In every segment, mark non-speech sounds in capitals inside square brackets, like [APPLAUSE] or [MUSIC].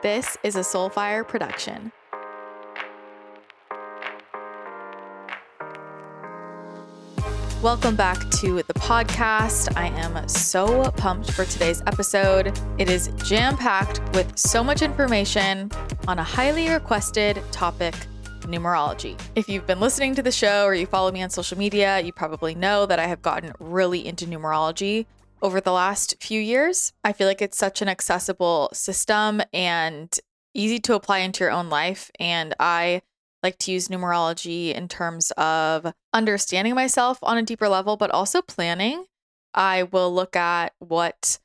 This is a Soulfire production. Welcome back to the podcast. I am so pumped for today's episode. It is jam packed with so much information on a highly requested topic numerology. If you've been listening to the show or you follow me on social media, you probably know that I have gotten really into numerology over the last few years. I feel like it's such an accessible system and easy to apply into your own life. And I like to use numerology in terms of understanding myself on a deeper level, but also planning. I will look at what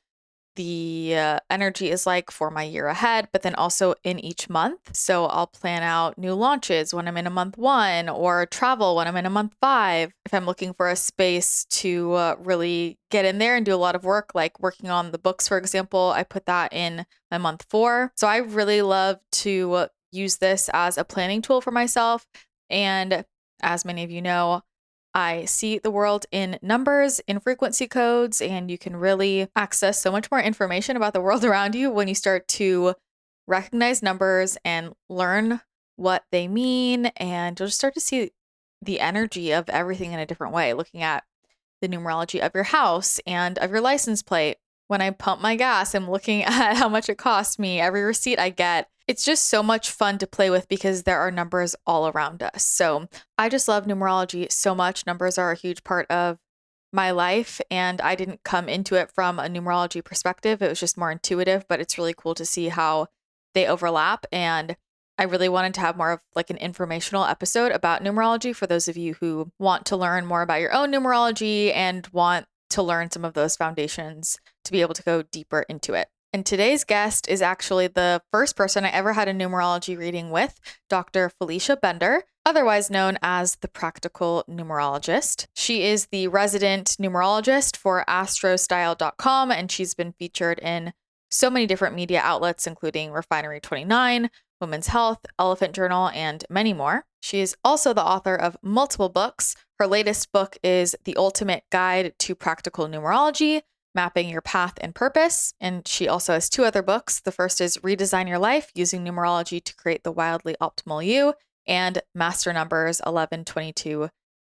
the uh, energy is like for my year ahead, but then also in each month. So I'll plan out new launches when I'm in a month one or travel when I'm in a month five. If I'm looking for a space to uh, really get in there and do a lot of work, like working on the books, for example, I put that in my month four. So I really love to use this as a planning tool for myself. And as many of you know, I see the world in numbers, in frequency codes, and you can really access so much more information about the world [LAUGHS] around you when you start to recognize numbers and learn what they mean. And you'll just start to see the energy of everything in a different way, looking at the numerology of your house and of your license plate. When I pump my gas, I'm looking [LAUGHS] at how much it costs me, every receipt I get, it's just so much fun to play with because there are numbers all around us. So I just love numerology so much. Numbers are a huge part of my life, and I didn't come into it from a numerology perspective. It was just more intuitive, but it's really cool to see how they overlap. And I really wanted to have more of like an informational episode about numerology for those of you who want to learn more about your own numerology and want to learn some of those foundations to be able to go deeper into it. And today's guest is actually the first person I ever had a numerology reading with, Dr. Felicia Bender, otherwise known as the Practical Numerologist. She is the resident numerologist for astrostyle.com, and she's been featured in so many different media outlets, including Refinery 29, Women's Health, Elephant Journal, and many more. She is also the author of multiple books. Her latest book is The Ultimate Guide to Practical Numerology Mapping Your Path and Purpose. And she also has two other books. The first is Redesign Your Life Using Numerology to Create the Wildly Optimal You, and Master Numbers 11, 22,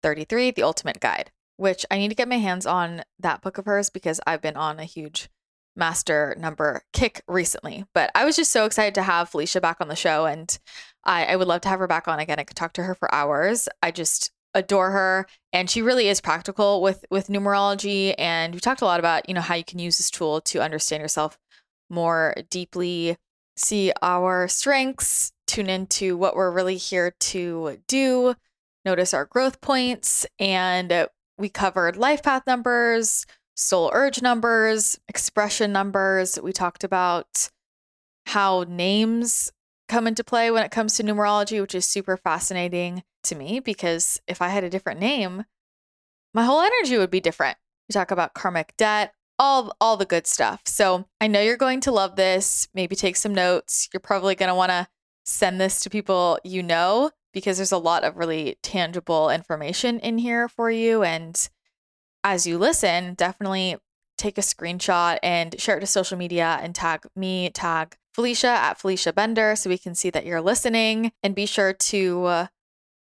33, The Ultimate Guide, which I need to get my hands on that book of hers because I've been on a huge master number kick recently. But I was just so excited to have Felicia back on the show and I, I would love to have her back on again. I could talk to her for hours. I just adore her. And she really is practical with with numerology. And we talked a lot about you know how you can use this tool to understand yourself more deeply see our strengths tune into what we're really here to do notice our growth points. And we covered life path numbers soul urge numbers expression numbers. We talked about how names come into play when it comes to numerology which is super fascinating to me because if I had a different name, my whole energy would be different. We talk about karmic debt, all all the good stuff. So, I know you're going to love this. Maybe take some notes. You're probably going to want to send this to people you know because there's a lot of really tangible information in here for you and as you listen, definitely take a screenshot and share it to social media and tag me, tag Felicia at Felicia Bender so we can see that you're listening and be sure to uh,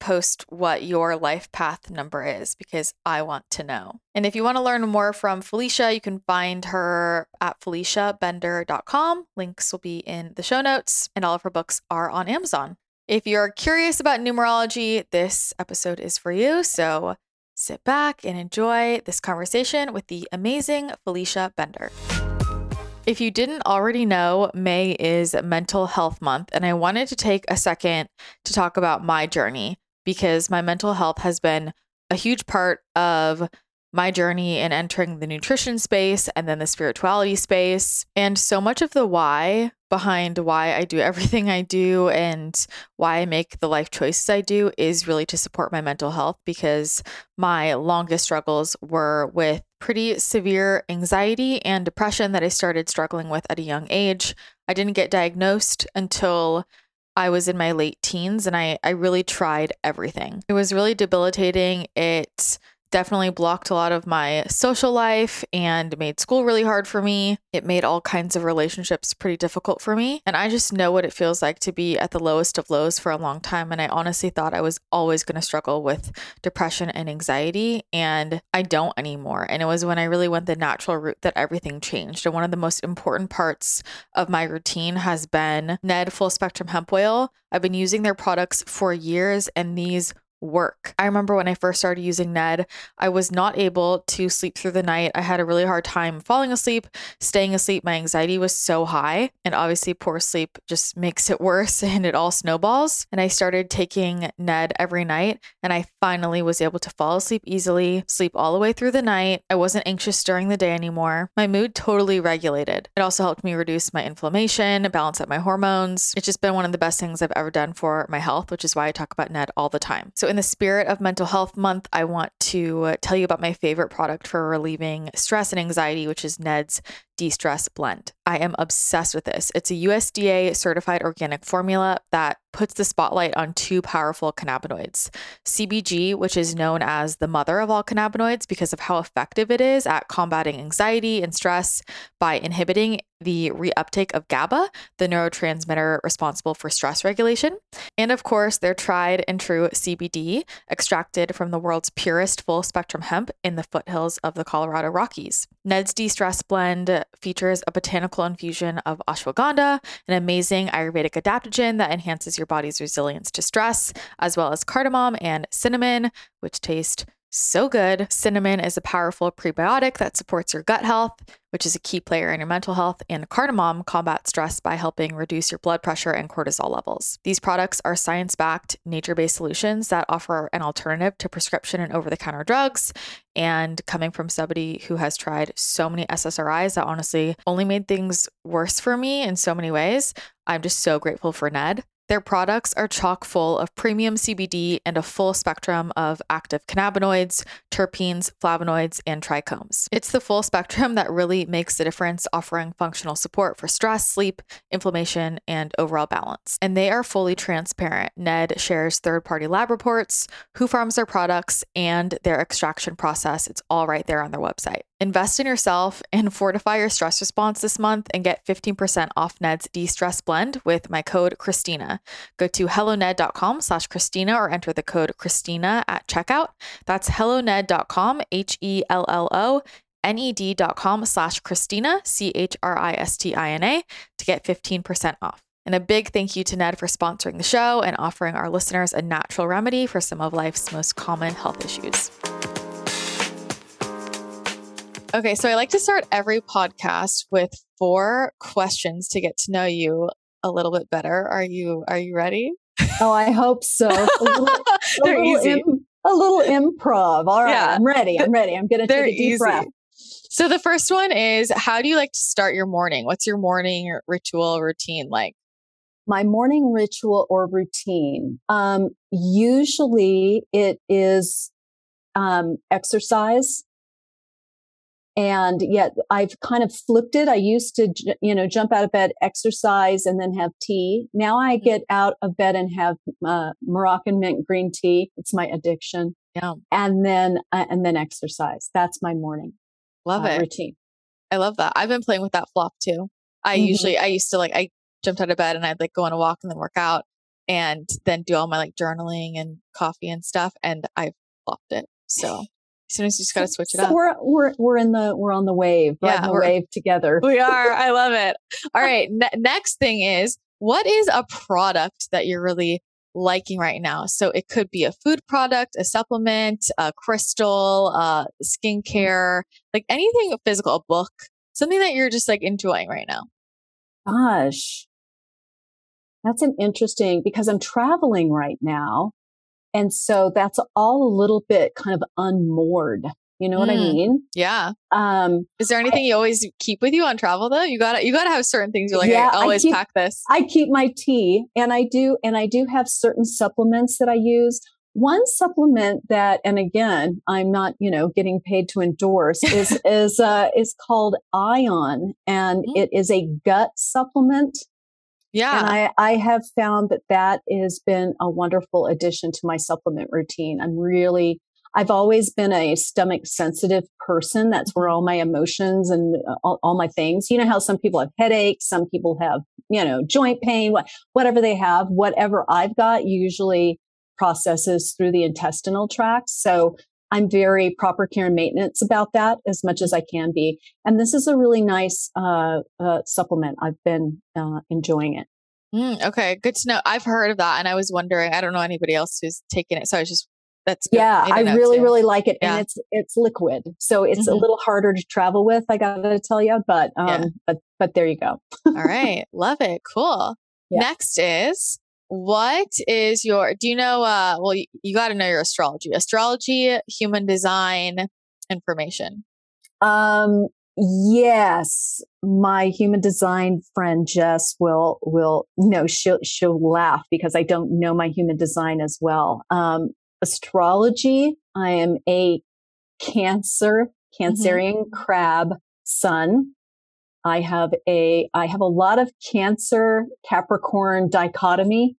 post what your life path number is because I want to know. And if you want to learn more from Felicia, you can find her at feliciabender.com. Links will be in the show notes, and all of her books are on Amazon. If you're curious about numerology, this episode is for you. So sit back and enjoy this conversation with the amazing Felicia Bender. If you didn't already know, May is Mental Health Month, and I wanted to take a second to talk about my journey because my mental health has been a huge part of my journey in entering the nutrition space and then the spirituality space. And so much of the why behind why I do [LAUGHS] everything I do and why I make the life choices I do is really to support my mental health because my longest struggles were with pretty severe anxiety and depression that I started struggling with at a young age. I didn't get diagnosed until I was in my late teens and I, I really tried everything. It was really debilitating. It definitely blocked a lot of my social life and made school really hard for me. It made all kinds of relationships pretty difficult for me. And I just know what it feels like to be at the lowest of lows for a long time. And I honestly thought I was always going to struggle with depression and anxiety. And I don't anymore. And it was when I really went the natural route that everything changed. And one of the most important parts of my routine has been Ned Full Spectrum Hemp Oil. I've been using their products for years, and these work. I remember when I first started using Ned, I was not able to sleep through the night. I had a really hard time falling asleep, staying asleep. My anxiety was so high. And obviously, poor sleep just makes it [LAUGHS] worse and it all snowballs. And I started taking Ned every night and I finally was able to fall asleep easily, sleep all the way through the night. I wasn't anxious during the day anymore. My mood totally regulated. It also helped me reduce my inflammation, balance out my hormones. It's just been one of the best things I've ever done for my health, which is why I talk about Ned all the time. So, in the spirit of Mental Health Month, I want to uh, tell you about my favorite product for relieving stress and anxiety, which is Ned's De Stress Blend. I am obsessed with this. It's a USDA certified organic formula that puts the spotlight on two powerful cannabinoids CBG, which is known as the mother of all cannabinoids because of how effective it is at combating anxiety and stress by inhibiting the reuptake of GABA, the neurotransmitter responsible for stress regulation. And of course, their tried and true CBD, extracted from the world's purest full spectrum hemp in the foothills of the Colorado Rockies. Ned's De Stress Blend features a botanical infusion of ashwagandha, an amazing Ayurvedic adaptogen that enhances your body's resilience to stress, as well as cardamom and cinnamon, which taste so good. Cinnamon is a powerful prebiotic that supports your gut health, which is a key player in your mental health, and cardamom combats stress by helping reduce your blood pressure and cortisol levels. These products are science backed, nature based solutions that offer an alternative to prescription and over the counter drugs. And coming from somebody who has tried so many SSRIs that honestly only made things worse for me in so many ways, I'm just so grateful for Ned. Their products are chock full of premium CBD and a full spectrum of active cannabinoids, terpenes, flavonoids, and trichomes. It's the full spectrum that really makes the difference, offering functional support for stress, sleep, inflammation, and overall balance. And they are fully transparent. Ned shares third party lab reports, who farms their products, and their extraction process. It's all right there on their website. Invest in yourself and fortify your stress response this month and get 15% off Ned's de-stress blend with my code Christina. Go to helloned.com slash Christina or enter the code Christina at checkout. That's helloned.com, H-E-L-L-O ned.com slash Christina, C H R I S T I N A, to get 15% off. And a big thank you to Ned for sponsoring the show and offering our listeners a natural remedy for some of life's most common health issues. Okay, so I like to start every podcast with four questions to get to know you a little bit better. Are you are you ready? Oh, I hope so. A [LAUGHS] little, They're a little easy. Im- a little improv. All right, Yeah. I'm ready. I'm ready. I'm going to They're take a deep easy. breath. So the first one is how do you like to start your morning? What's your morning ritual routine like? My morning ritual or routine. Um, usually it is um, exercise. And yet I've kind of flipped it. I used to, you know, jump out of bed, exercise, and then have tea. Now I Mm-hmm. get out of bed and have uh, Moroccan mint green tea. It's my addiction. Yeah. And then, uh, and then exercise. That's my morning Love uh, it. routine. I love that. I've been playing with that flop too. I Mhm. usually I used to like I jumped out of bed and I'd like go on a walk and then work out and then do all my like journaling and coffee and stuff and I've flopped it. So sometimes you just gotta switch it so up. We're we're we're in the we're on the wave, Yeah, the we're- wave together. We are. I love it. All [LAUGHS] right. Ne- next thing is what is a product that you're really liking right now? So it could be a food product, a supplement, a crystal, uh, skincare, like anything physical, a book, something that you're just like enjoying right now. Gosh, that's an interesting because I'm traveling right now, and so that's all a little bit kind of unmoored. You know what I Mm. mean? Yeah. Um, Is there anything you always keep with you on travel though? You gotta you gotta have certain things you're like, Yeah, I I always keep- pack this. I keep my tea, and I do, and I do have certain supplements that I use. One supplement that, and again, I'm not, you know, getting paid to endorse, is [LAUGHS] is uh, is called Ion, and Mm. it is a gut supplement. Yeah. And I, I have found that that has been a wonderful addition to my supplement routine. I'm really, I've always been a stomach sensitive person. That's where all my emotions and uh, all, all, my things, you know, how some people have headaches, some people have, you know, joint pain, whatever they have, whatever I've got usually processes through the intestinal tract. So I'm very proper care and maintenance about that as much as I can be. And this is a really nice uh, uh, supplement. I've been uh, enjoying it. Mm, okay, good to know. I've heard of that, and I was wondering. I don't know anybody else who's taken it, so I was just that's good. yeah. I really, too. really like it, yeah. and it's it's liquid, so it's mm-hmm. a little harder to travel with. I gotta tell you, but um, yeah. but but there you go. All right, love it. Cool. [LAUGHS] Yeah. Next is what is your do you know uh well you, you got to know your astrology astrology human design information um yes my human design friend jess will will no she'll she'll laugh because i don't know my human design as well um astrology i am a cancer mm-hmm. cancerian mm-hmm. crab sun I have a I have a lot of Cancer Capricorn dichotomy.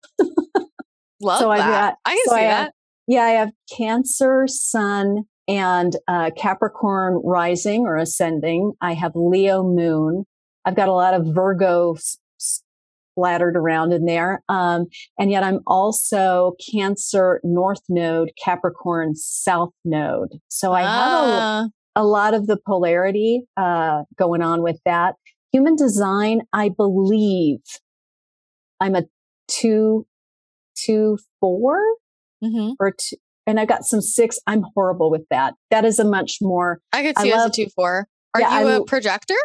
Love so that. I've got, I can so see I that. Have, yeah, I have Cancer, Sun, and uh, Capricorn rising or ascending. I have Leo moon. I've got a lot of Virgo splattered around in there. Um, and yet I'm also Cancer North Node, Capricorn South Node. So I have a, ah a lot of the polarity uh, going on with that. Human design, I believe I'm a two, two, four, mm-hmm. or two, and I got some six. I'm horrible with that. That is a much more. I could see I love, as a two, four. Are yeah, you I, a projector?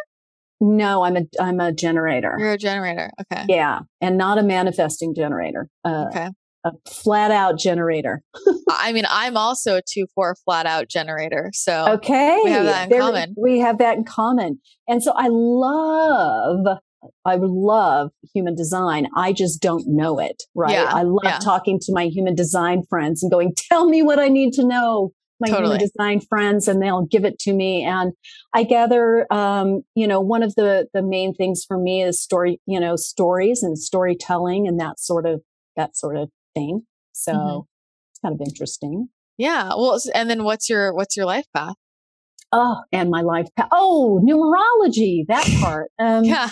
No, I'm a I'm a generator. You're a generator. Okay. Yeah, and not a manifesting generator. Uh, okay a flat out generator. I mean, I'm also a two four flat out generator. So okay, we have that in there, common. We have that in common, and so I love. I love human design. I just don't know it, right? Yeah, I love yeah. talking to my human design friends and going, "Tell me what I need to know." My totally. human design friends, and they'll give it to me. And I gather, um, you know, one of the the main things for me is story, you know, stories and storytelling, and that sort of that sort of thing. So mm-hmm. it's kind of interesting. Yeah. Well, and then what's your what's your life path? Oh, and my life path. Oh, numerology. That part. [LAUGHS] Um, yeah.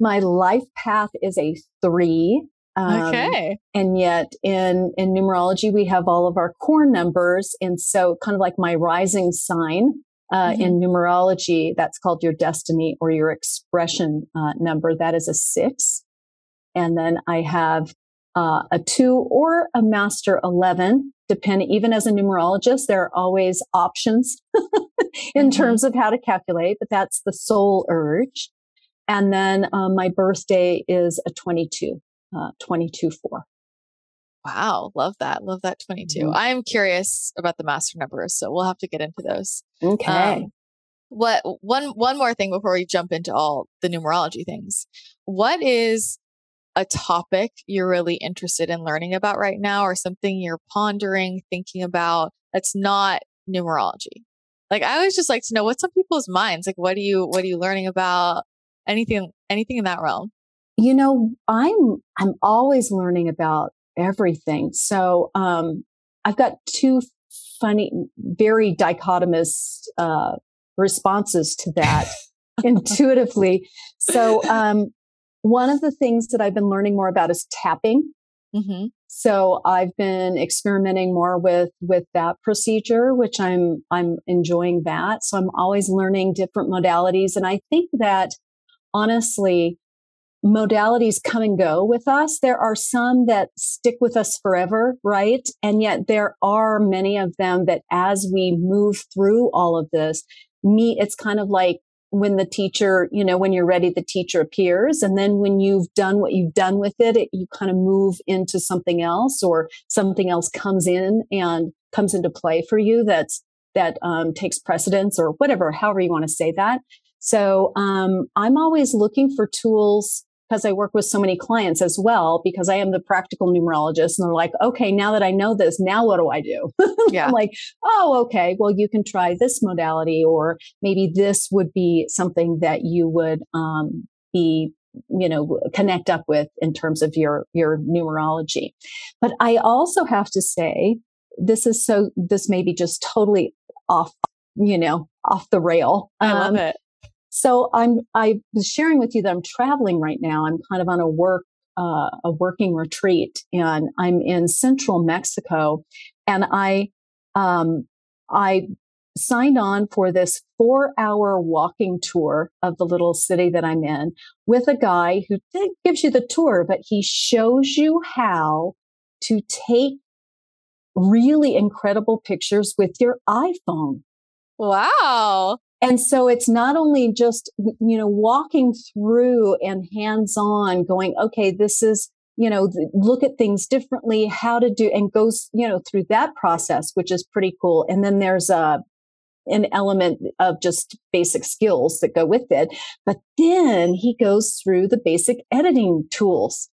My life path is a three. Um, okay. And yet in, in numerology, we have all of our core numbers. And so kind of like my rising sign, uh, mm-hmm. in numerology, that's called your destiny or your expression, uh, number. That is a six. And then I have uh, a two or a master 11 depending even as a numerologist there are always options [LAUGHS] in mm-hmm. terms of how to calculate but that's the soul urge. And then um, my birthday is a 22 uh, 22 4 wow love that love that 22 mm-hmm. i'm curious about the master numbers so we'll have to get into those. Okay. um, what one one more thing before we jump into all the numerology things. What is a topic you're really interested in learning about right now or something you're pondering, thinking about that's not numerology? Like I always just like to know what's on people's minds. Like what do you what are you learning about? Anything anything in that realm? You know, I'm I'm always learning about everything. So um I've got two funny, very dichotomous uh responses to that [LAUGHS] intuitively. So um one of the things that I've been learning more about is tapping. Mm-hmm. So I've been experimenting more with with that procedure, which I'm I'm enjoying that. So I'm always learning different modalities, and I think that honestly, modalities come and go with us. There are some that stick with us forever, right? And yet there are many of them that as we move through all of this, me, it's kind of like when the teacher, you know, when you're ready, the teacher appears. And then when you've done what you've done with it, it, you kind of move into something else or something else comes in and comes into play for you that's, that um, takes precedence or whatever, however you want to say that. So um, I'm always looking for tools because I work with so many clients as well, because I am the practical numerologist. And they're like, okay, now that I know this, now what do I do? [LAUGHS] Yeah. I'm like, oh, okay, well, you can try this modality, or maybe this would be something that you would um, be you know connect up with in terms of your your numerology but i also have to say this is so, this may be just totally off, you know, off the rail. I love Um, it. So I'm I was sharing with you that I'm traveling right now. I'm kind of on a work uh, a working retreat, and I'm in central Mexico, and I um, I signed on for this four hour walking tour of the little city that I'm in with a guy who gives you the tour, but he shows you how to take really incredible pictures with your iPhone. Wow. And so it's not only just, you know, walking through and hands on going, okay, this is, you know, look at things differently, how to do, and goes, you know, through that process, which is pretty cool. And then there's a, an element of just basic skills that go with it. But then he goes through the basic editing tools.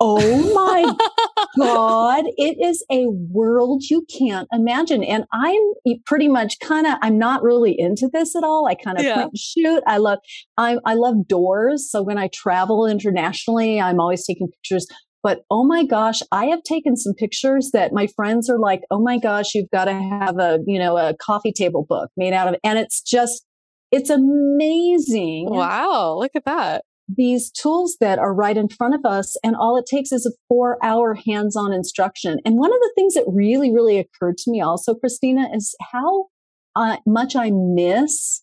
Oh my [LAUGHS] God, it is a world you can't imagine. And I'm pretty much kind of, I'm not really into this at all. I kind of Yeah. point and shoot. I love, I, I love doors. So when I travel internationally, I'm always taking pictures. But oh my gosh, I have taken some pictures that my friends are like, oh my gosh, you've got to have a, you know, a coffee table book made out of, and it's just, it's amazing Wow. Look at that. These tools that are right in front of us and all it takes is a four hour hands-on instruction. And one of the things that really really occurred to me also christina is how uh, much i miss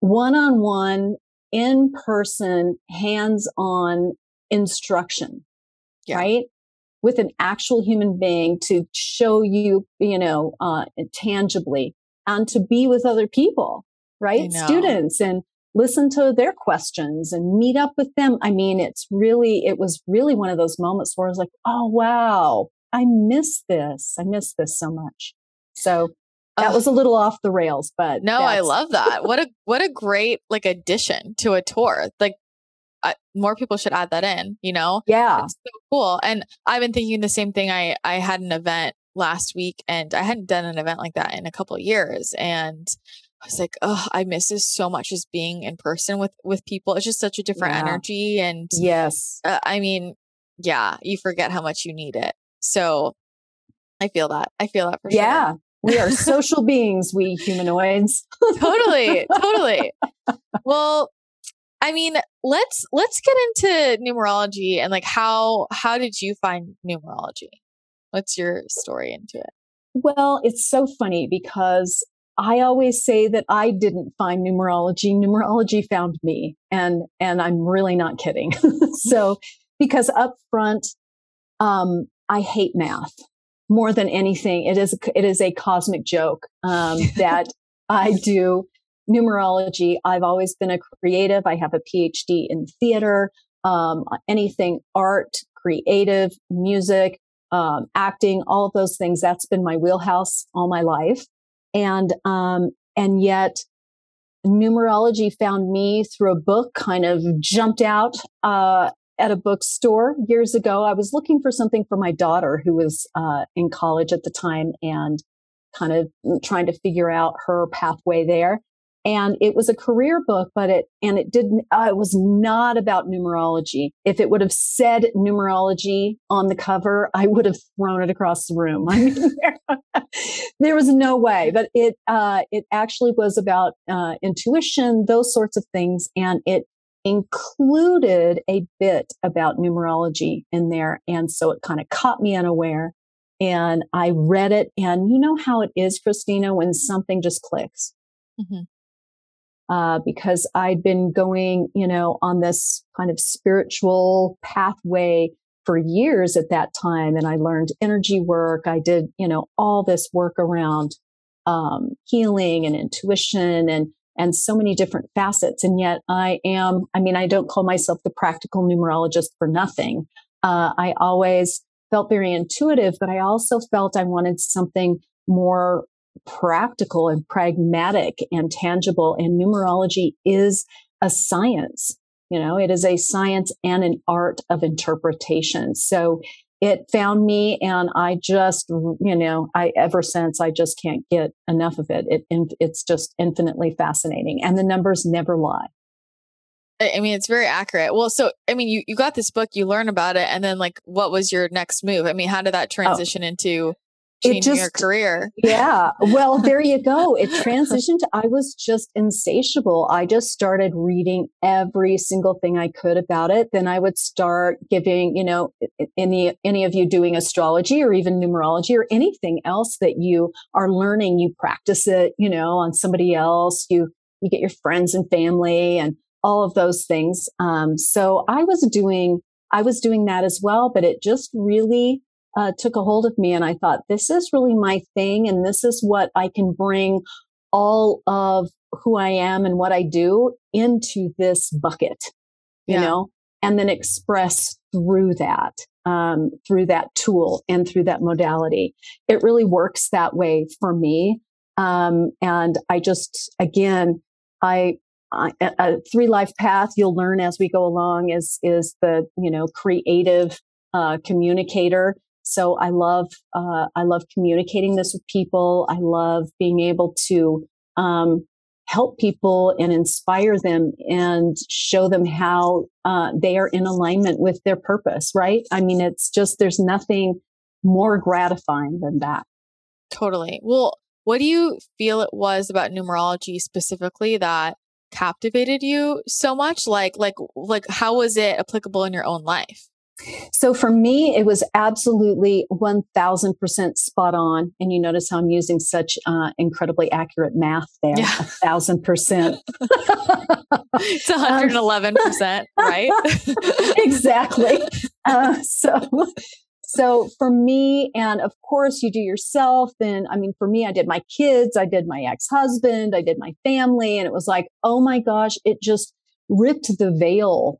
one-on-one in-person hands-on instruction Yeah. right? With an actual human being to show you you know uh, tangibly and to be with other people right? Students and listen to their questions and meet up with them. I mean, it's really, it was really one of those moments where I was like, oh, wow, I miss this. I miss this so much. So that was a little off the rails, but No, I love that. What a what a great like addition to a tour. Like I, more people should add that in, you know? Yeah. It's so cool. And I've been thinking the same thing. I I had an event last week and I hadn't done an event like that in a couple of years and I was like, "Oh, I miss this so much as being in person with with people. It's just such a different Yeah. energy and Yes. uh, I mean, yeah, you forget how much you need it. So I feel that. I feel that for sure. Yeah. We are social beings, we humanoids. totally [LAUGHS] totally well i mean let's let's get into numerology and like how how did you find numerology what's your story into it Well, it's so funny because I always say that I didn't find numerology. Numerology found me. And and I'm really not kidding. [LAUGHS] so because up front, um, I hate math more than anything. It is it is a cosmic joke um, [LAUGHS] that I do numerology. I've always been a creative. I have a PhD in theater, um, anything art, creative, music, um, acting, all of those things. That's been my wheelhouse all my life. And, um, and yet numerology found me through a book, kind of jumped out, uh, at a bookstore years ago. I was looking for something for my daughter who was, uh, in college at the time and kind of trying to figure out her pathway there and it was a career book but it and it didn't uh, it was not about numerology. If it would have said numerology on the cover i would have thrown it across the room. I mean [LAUGHS] there, was no way but it uh, it actually was about uh, intuition those sorts of things and it included a bit about numerology in there and so it kind of caught me unaware and i read it and you know how it is christina when something just clicks? Mhm. Uh, because I'd been going, you know, on this kind of spiritual pathway for years at that time. And I learned energy work. I did, you know, all this work around um, healing and intuition and and so many different facets. And yet I am, I mean, I don't call myself the practical numerologist for nothing. Uh, I always felt very intuitive, but I also felt I wanted something more practical and pragmatic and tangible. And numerology is a science. You know, it is a science and an art of interpretation. So it found me and I just, you know, I ever since I just can't get enough of it. It, it's just infinitely fascinating and the numbers never lie. I mean, it's very accurate. Well, so I mean, you you got this book, you learn about it, and then like, what was your next move? I mean, how did that oh. transition oh. into changing just, your career. [LAUGHS] yeah. Well, there you go. It [LAUGHS] transitioned. I was just insatiable. I just started reading every single thing I could about it. Then I would start giving, you know, any, any of you doing astrology or even numerology or anything else that you are learning, you practice it, you know, on somebody else. You, you get your friends and family and all of those things. Um, so I was doing, I was doing that as well, but it just really uh, took a hold of me and I thought, this is really my thing. And this is what I can bring all of who I am and what I do into this bucket, you yeah. know, and then express through that, um, through that tool and through that modality. It really works that way for me. Um, and I just, again, I, a three life path you'll learn as we go along is is the you know creative uh, communicator so I love uh, I love communicating this with people. I love being able to um, help people and inspire them and show them how uh, they are in alignment with their purpose. Right? I mean, it's just there's nothing more gratifying than that. Totally. Well, what do you feel it was about numerology specifically that captivated you so much? Like, like, like, how was it applicable in your own life? So for me, it was absolutely 1000% spot on. And you notice how I'm using such uh, incredibly accurate math there. Yeah. Thousand percent. [LAUGHS] it's 111%, um, [LAUGHS] right? exactly. [LAUGHS] Uh, so, so for me, and of course you do yourself. And I mean, for me, I did my kids, I did my ex-husband, I did my family. And it was like, oh my gosh, it just ripped the veil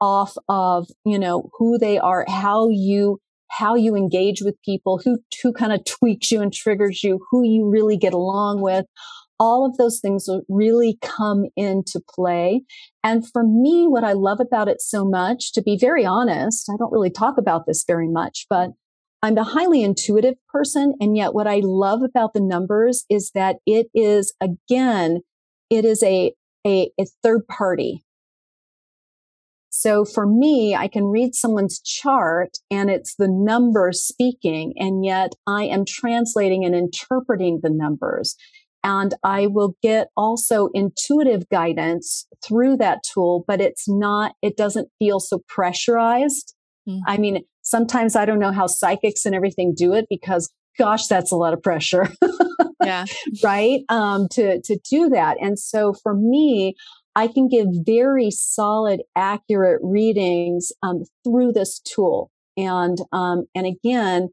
off of, you know, who they are, how you, how you engage with people, who, who kind of [LAUGHS] tweaks you and triggers you, who you really get along with. All of those things really come into play. And for me, what I love about it so much, to be very honest, I don't really talk about this very much, but I'm a highly intuitive person. And yet what I love about the numbers is that it is, again, it is a, a, a third party. So for me, I can read someone's chart and it's the numbers speaking, and yet I am translating and interpreting the numbers. And I will get also intuitive guidance through that tool, but it's not, it doesn't feel so pressurized. Mm-hmm. I mean, sometimes I don't know how psychics and everything do it because gosh, that's a lot of pressure. [LAUGHS] yeah. right. Um, to, to do that. And so for me, I can give very solid, accurate readings um, through this tool. And um, and again,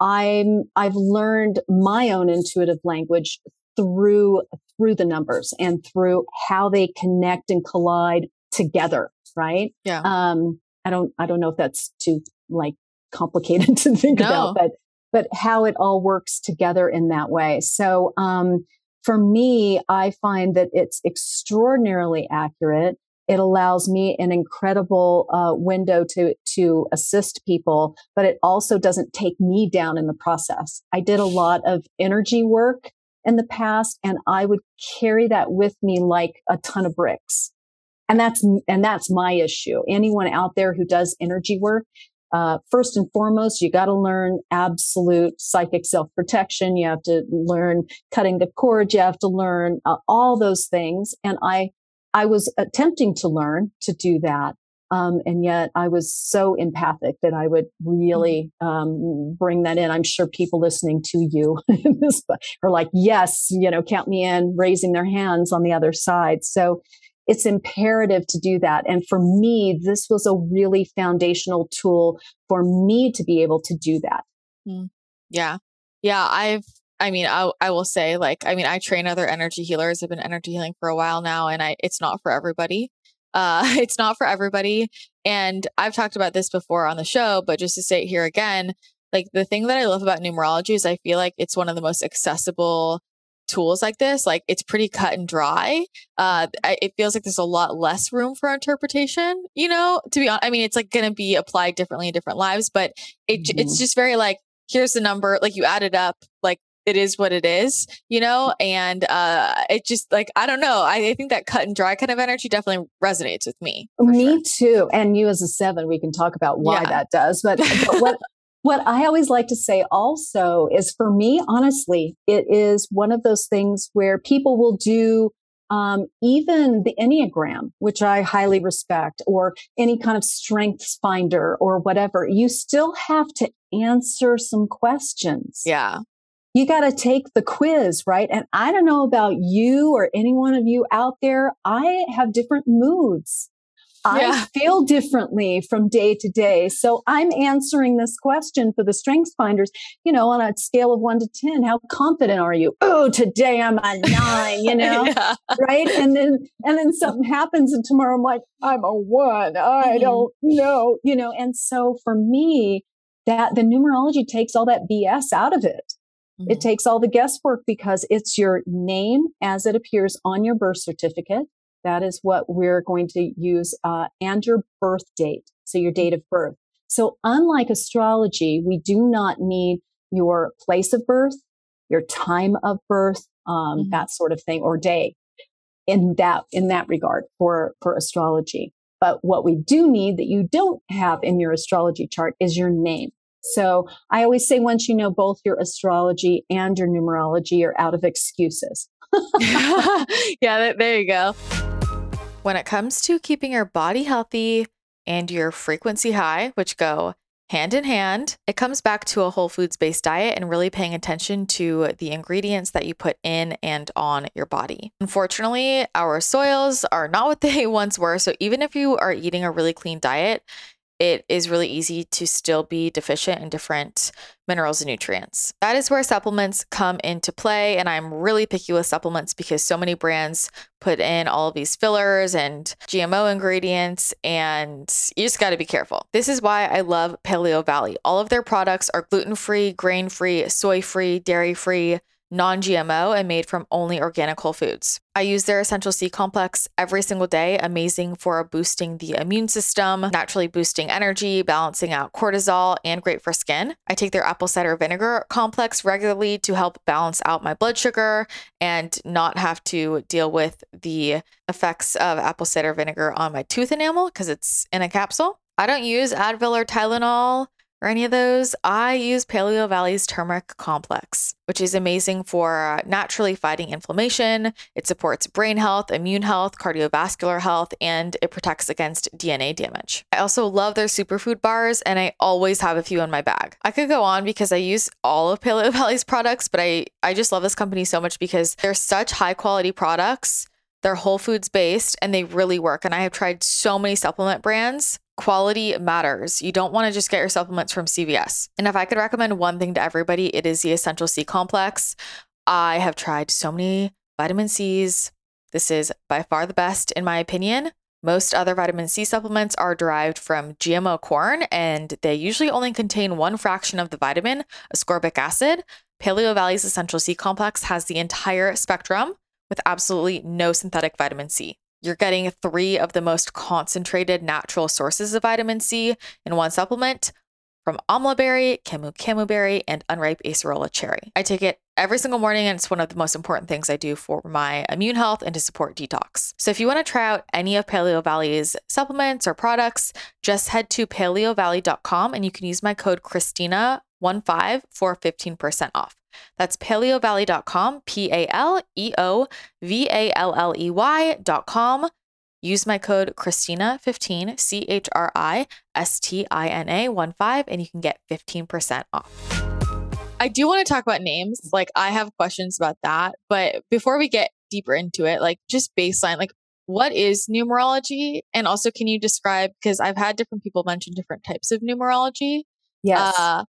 I'm I've learned my own intuitive language through through the numbers and through how they connect and collide together. Right? Yeah. Um, I don't I don't know if that's too like complicated [LAUGHS] to think no. about, but but how it all works together in that way. So um, for me, I find that it's extraordinarily accurate. It allows me an incredible uh, window to to assist people, but it also doesn't take me down in the process. I did a lot of energy work in the past, and I would carry that with me like a ton of bricks. And that's and that's my issue. Anyone out there who does energy work, uh, first and foremost, you got to learn absolute psychic self protection. You have to learn cutting the cord. You have to learn uh, all those things. And I, I was attempting to learn to do that. Um, and yet I was so empathic that I would really mm-hmm. um, bring that in. I'm sure people listening to you [LAUGHS] are like, yes, you know, count me in, raising their hands on the other side. So it's imperative to do that. And for me, this was a really foundational tool for me to be able to do that. Mm. Yeah. Yeah. I've, I mean, I, I will say, like, I mean, I train other energy healers. I've been energy healing for a while now, and I, it's not for everybody. Uh, [LAUGHS] it's not for everybody. And I've talked about this before on the show, but just to say it here again, like the thing that I love about numerology is I feel like it's one of the most accessible tools like this, like it's pretty cut and dry. Uh, it feels like there's a lot less room for interpretation. You know, to be honest, I mean, it's like going to be applied differently in different lives, but it mm-hmm. it's just very like here's the number, like you add it up, like it is what it is, you know? And uh it just like I don't know. I, I think that cut and dry kind of energy definitely resonates with me. Me sure. too. And you as a seven, we can talk about why yeah. that does. But, but what what I always like to say also is for me, honestly, it is one of those things where people will do um, even the Enneagram, which I highly respect, or any kind of strengths finder or whatever, you still have to answer some questions. Yeah. You got to take the quiz, right? And I don't know about you or any one of you out there. I have different moods. Yeah. I feel differently from day to day. So I'm answering this question for the strengths finders, you know, on a scale of one to 10, how confident are you? Oh, today I'm a nine, you [LAUGHS] know, yeah. right. And then, and then something happens and tomorrow I'm like, I'm a one. I mm-hmm. don't know, you know. And so for me, that the numerology takes all that BS out of it. Mm-hmm. It takes all the guesswork because it's your name as it appears on your birth certificate. That is what we're going to use, uh, and your birth date. So your date of birth. So unlike astrology, we do not need your place of birth, your time of birth, um, mm-hmm. that sort of thing, or day in that, in that regard for, for astrology. But what we do need that you don't have in your astrology chart is your name. So I always say once you know both your astrology and your numerology, you're out of excuses. [LAUGHS] yeah, there you go. When it comes to keeping your body healthy and your frequency high, which go hand in hand, it comes back to a whole foods based diet and really paying attention to the ingredients that you put in and on your body. Unfortunately, our soils are not what they [LAUGHS] once were. So even if you are eating a really clean diet, it is really easy to still be deficient in different minerals and nutrients. That is where supplements come into play. And I'm really picky with supplements because so many brands put in all of these fillers and GMO ingredients, and you just got to be careful. This is why I love Paleo Valley. All of their products are gluten free, grain free, soy free, dairy free non GMO and made from only organic whole foods. I use their Essential C complex every single day, amazing for boosting the immune system, naturally boosting energy, balancing out cortisol, and great for skin. I take their apple cider vinegar complex regularly to help balance out my blood sugar and not have to deal with the effects of apple cider vinegar on my tooth enamel because it's in a capsule. I don't use Advil or Tylenol or any of those, I use Paleo Valley's turmeric complex, which is amazing for uh, naturally fighting inflammation. It supports brain health, immune health, cardiovascular health, and it protects against DNA damage. I also love their superfood bars, and I always have a few in my bag. I could go on because I use all of Paleo [LAUGHS] Valley's products, but I, I just love this company so much because they're such high quality products. They're whole foods based and they really work. And I have tried so many supplement brands quality matters. You don't want to just get your supplements from CVS. And if I could recommend one thing to everybody, it is the Essential C complex. I have tried so many vitamin C's. This is by far the best, in my opinion. Most other vitamin C supplements are derived from GMO corn, and they usually only contain one fraction of the vitamin, ascorbic acid. Paleo Valley's Essential C complex has the entire spectrum with absolutely no synthetic vitamin C. You're getting three of the most concentrated natural sources of vitamin C in one supplement from amla berry, camu camu berry, and unripe acerola cherry. I take it every single morning, and it's one of the most important things I do for my immune health and to support detox. So if you want to try out any of Paleo Valley's supplements or products, just head to paleovalley.com and you can use my code Christina15 for 15% off. That's paleovalley.com, P A L E O V A L L E Y.com. Use my code Christina15, C H R I S T I N A 1 5, and you can get 15% off. I do want to talk about names. Like, I have questions about that. But before we get deeper into it, like, just baseline, like, what is numerology? And also, can you describe, because I've had different people mention different types of numerology. Yes. Uh,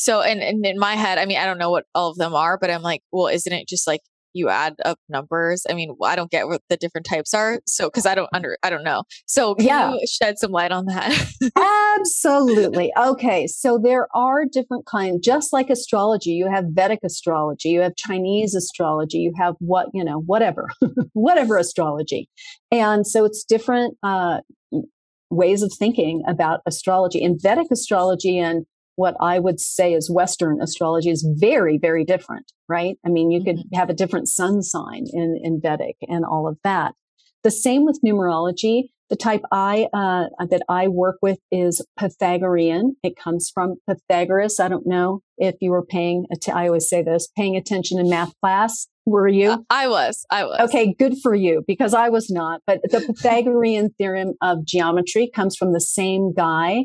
so and, and in my head i mean i don't know what all of them are but i'm like well isn't it just like you add up numbers? I mean i don't get what the different types are so because i don't under i don't know. So yeah. shed some light on that? Absolutely. Okay so there are different kinds just like astrology you have vedic astrology you have chinese astrology you have what you know whatever [LAUGHS] whatever astrology. And so it's different uh, ways of thinking about astrology in vedic astrology and what I would say is Western astrology is very, very different, right? I mean, you mm-hmm. could have a different sun sign in, in Vedic and all of that. The same with numerology. The type I uh, that I work with is Pythagorean. It comes from Pythagoras. I don't know if you were paying. Att- I always say this: paying attention in math class. Were you? Uh, I was. I was. Okay, good for you because I was not. But the Pythagorean theorem of geometry comes from the same guy,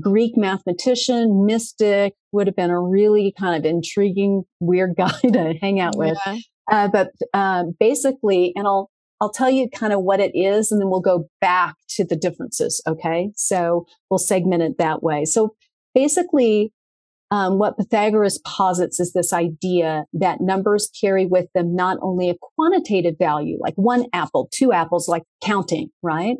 Greek mathematician, mystic. Would have been a really kind of intriguing, weird [LAUGHS] guy to hang out with. Yeah. Uh, but uh, basically, and I'll I'll tell you kind of what it is and then we'll go back to the differences. Okay. So we'll segment it that way. So basically, um, what Pythagoras posits is this idea that numbers carry with them not only a quantitative value, like one apple, two apples, like counting, right?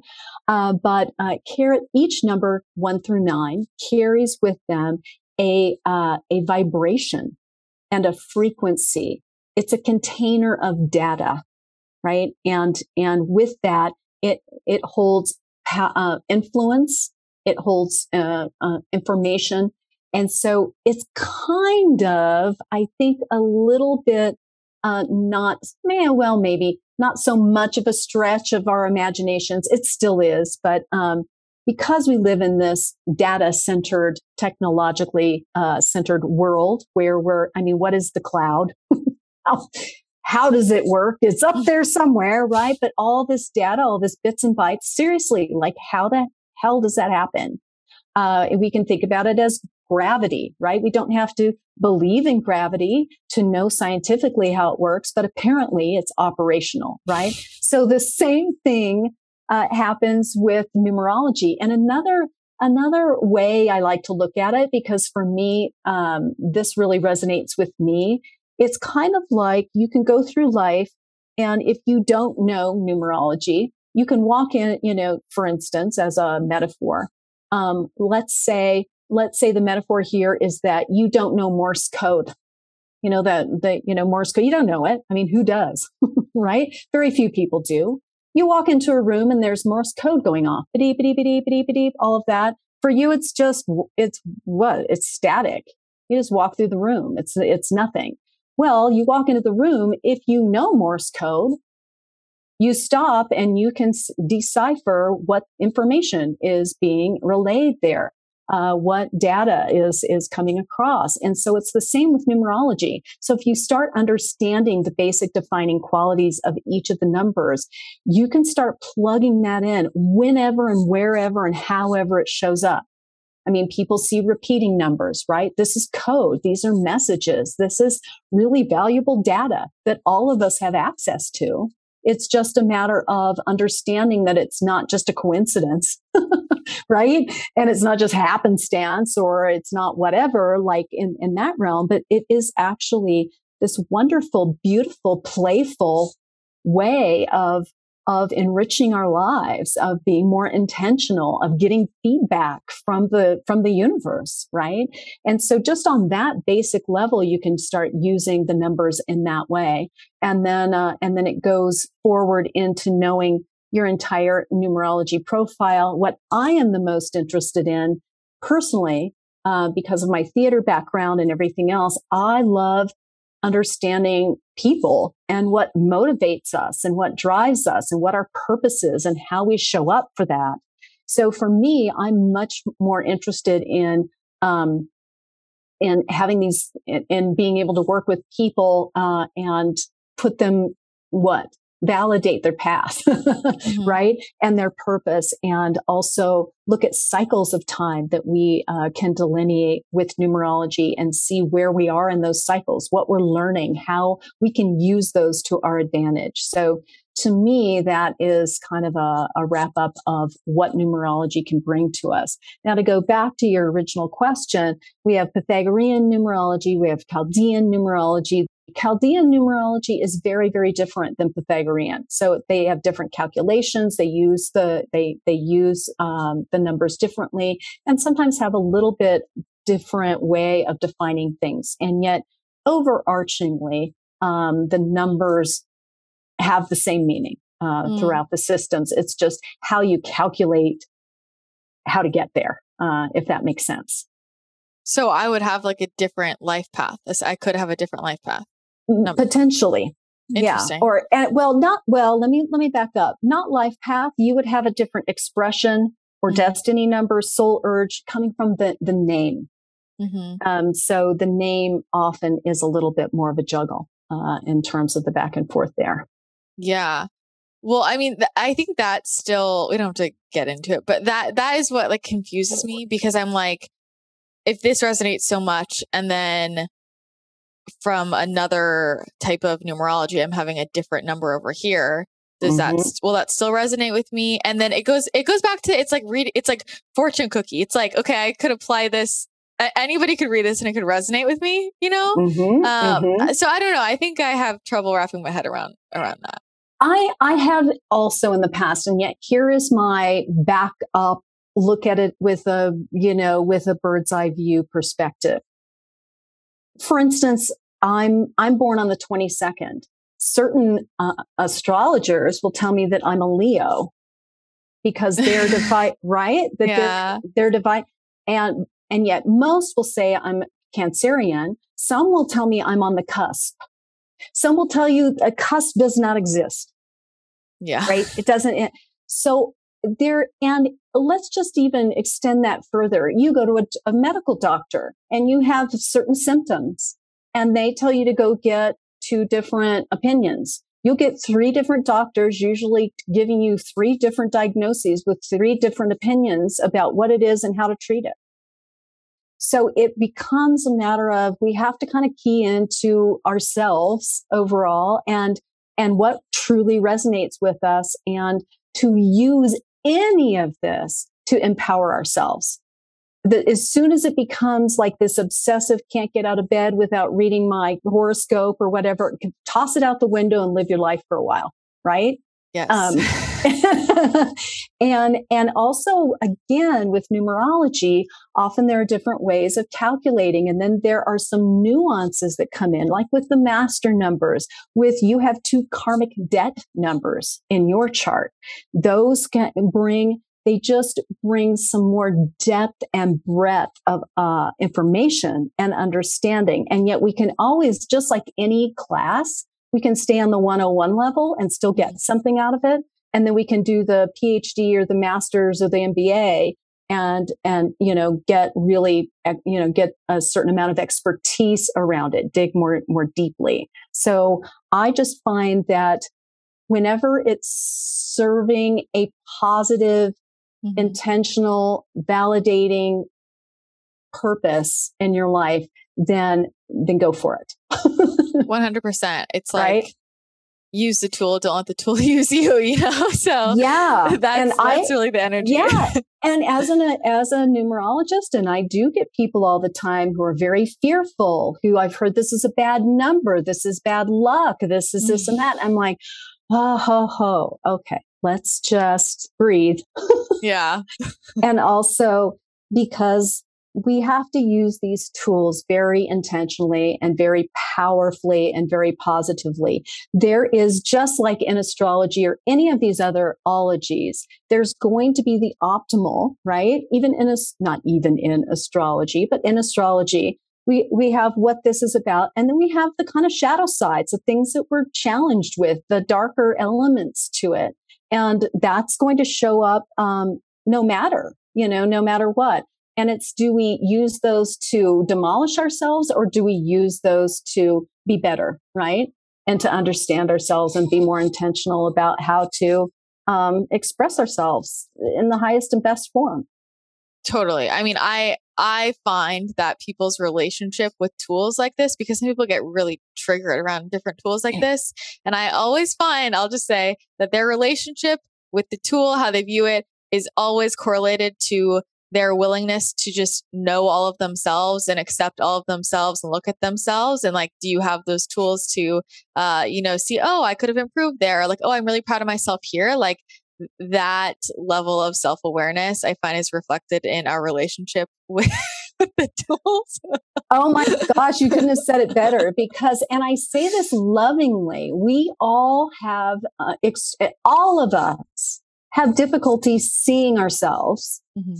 Uh, but uh, carry, each number, one through nine, carries with them a uh, a vibration and a frequency. It's a container of data right? And and with that, it it holds uh, influence, it holds uh, uh, information, and so it's kind of, I think, a little bit uh, not, well, maybe not so much of a stretch of our imaginations. It still is, but um, because we live in this data centered, technologically uh, centered world where we're, I mean, what is the cloud? [LAUGHS] how does it work? It's up there somewhere, right? But all this data, all this bits and bytes, seriously, like how the hell does that happen? Uh, we can think about it as gravity, right? We don't have to believe in gravity to know scientifically how it works, but apparently it's operational, right? So the same thing uh, happens with numerology. And another another way I like to look at it, because for me, um, this really resonates with me, it's kind of like you can go through life and if you don't know numerology, you can walk in, you know, for instance, as a metaphor. Um, let's say, let's say the metaphor here is that you don't know Morse code. You know, that, the, you know, Morse code, you don't know it. I mean, who does? [LAUGHS] right? Very few people do. You walk into a room and there's Morse code going off, beep, beep, beep, beep, beep, all of that. For you, it's just, it's what? It's static. You just walk through the room. It's, it's nothing. Well, you walk into the room. If you know Morse code, you stop and you can decipher what information is being relayed there. Uh, what data is is coming across and so it's the same with numerology so if you start understanding the basic defining qualities of each of the numbers you can start plugging that in whenever and wherever and however it shows up I mean, people see repeating numbers, right? This is code. These are messages. This is really valuable data that all of us have access to. It's just a matter of understanding that it's not just a coincidence, [LAUGHS] right? And it's not just happenstance or it's not whatever, like in, in that realm, but it is actually this wonderful, beautiful, playful way of of enriching our lives, of being more intentional, of getting feedback from the, from the universe, right? And so just on that basic level, you can start using the numbers in that way. And then, uh, and then it goes forward into knowing your entire numerology profile. What I am the most interested in personally, uh, because of my theater background and everything else, I love understanding people and what motivates us and what drives us and what our purpose is and how we show up for that. So for me, I'm much more interested in, um, in having these, in being able to work with people, uh, and put them what validate their path, [LAUGHS] mm-hmm. right? And their purpose, and also look at cycles of time that we uh, can delineate with numerology and see where we are in those cycles, what we're learning, how we can use those to our advantage. So, to me, that is kind of a, a wrap up of what numerology can bring to us. Now, to go back to your original question, we have Pythagorean numerology, we have Chaldean numerology, Chaldean numerology is very, very different than Pythagorean. So they have different calculations. They use the they they use um, the numbers differently, and sometimes have a little bit different way of defining things. And yet, overarchingly, um, the numbers have the same meaning uh, mm. throughout the systems. It's just how you calculate how to get there, uh, if that makes sense. So I would have like a different life path. I could have a different life path. Potentially. Yeah. Or and, well, not well, let me let me back up. Not life path. You would have a different expression or mm-hmm. destiny number, soul urge coming from the the name. Mm-hmm. Um, so the name often is a little bit more of a juggle uh, in terms of the back and forth there. Yeah. Well, I mean, th- I think that's still we don't have to get into it, but that that is what like confuses me because I'm like, if this resonates so much, and then from another type of numerology, I'm having a different number over here. Does mm-hmm. that will that still resonate with me? And then it goes it goes back to it's like read it's like fortune cookie. It's like okay, I could apply this anybody could read this and it could resonate with me, you know? Mm-hmm, um, mm-hmm. So I don't know. I think I have trouble wrapping my head around around that. I I have also in the past, and yet here is my backup look at it with a you know with a bird's eye view perspective. For instance, I'm I'm born on the 22nd. Certain uh, astrologers will tell me that I'm a Leo because they're [LAUGHS] divine, right? That yeah. they're, they're divine, and and yet most will say I'm Cancerian. Some will tell me I'm on the cusp. Some will tell you a cusp does not exist. Yeah. Right. It doesn't. So there, and let's just even extend that further. You go to a, a medical doctor and you have certain symptoms and they tell you to go get two different opinions. You'll get three different doctors, usually giving you three different diagnoses with three different opinions about what it is and how to treat it. So it becomes a matter of we have to kind of key into ourselves overall and, and what truly resonates with us and to use any of this to empower ourselves. That as soon as it becomes like this obsessive can't get out of bed without reading my horoscope or whatever, toss it out the window and live your life for a while, right? Yes. Um, [LAUGHS] and and also again with numerology often there are different ways of calculating and then there are some nuances that come in like with the master numbers with you have two karmic debt numbers in your chart those can bring they just bring some more depth and breadth of uh, information and understanding and yet we can always just like any class we can stay on the 101 level and still get something out of it. And then we can do the PhD or the master's or the MBA and and you know get really you know get a certain amount of expertise around it dig more more deeply. So i just find that whenever it's serving a positive mm-hmm. intentional validating purpose in your life then then go for it [LAUGHS] 100% it's like right? use the tool, don't let the tool [LAUGHS] use you, you know? [LAUGHS] So yeah, [LAUGHS] that's, and that's I, really the energy. Yeah. and as an, as a numerologist, and I do get people all the time who are very fearful, who I've heard this is a bad number. This is bad luck. This is this and mm. that. I'm like, oh, ho, ho. Okay. Let's just breathe. yeah. and also because we have to use these tools very intentionally and very powerfully and very positively. There is just like in astrology or any of these other ologies, there's going to be the optimal, right? Even in a, not even in astrology, but in astrology, we, we have what this is about. And then we have the kind of shadow sides, the things that we're challenged with, the darker elements to it. And that's going to show up, um, no matter, you know, no matter what. And it's do we use those to demolish ourselves or do we use those to be better, right? And to understand ourselves and be more intentional about how to um, express ourselves in the highest and best form. Totally. I mean, I I find that people's relationship with tools like this, because some people get really triggered around different tools like this. And I always find, I'll just say that their relationship with the tool, how they view it, is always correlated to their willingness to just know all of themselves and accept all of themselves and look at themselves. And like do you have those tools to uh you know see oh i could have improved there like oh i'm really proud of myself here. Like that level of self-awareness i find is reflected in our relationship with [LAUGHS] the tools. Oh my [LAUGHS] gosh you couldn't have said it better because and i say this lovingly we all have uh, ex- all of us have difficulty seeing ourselves mm-hmm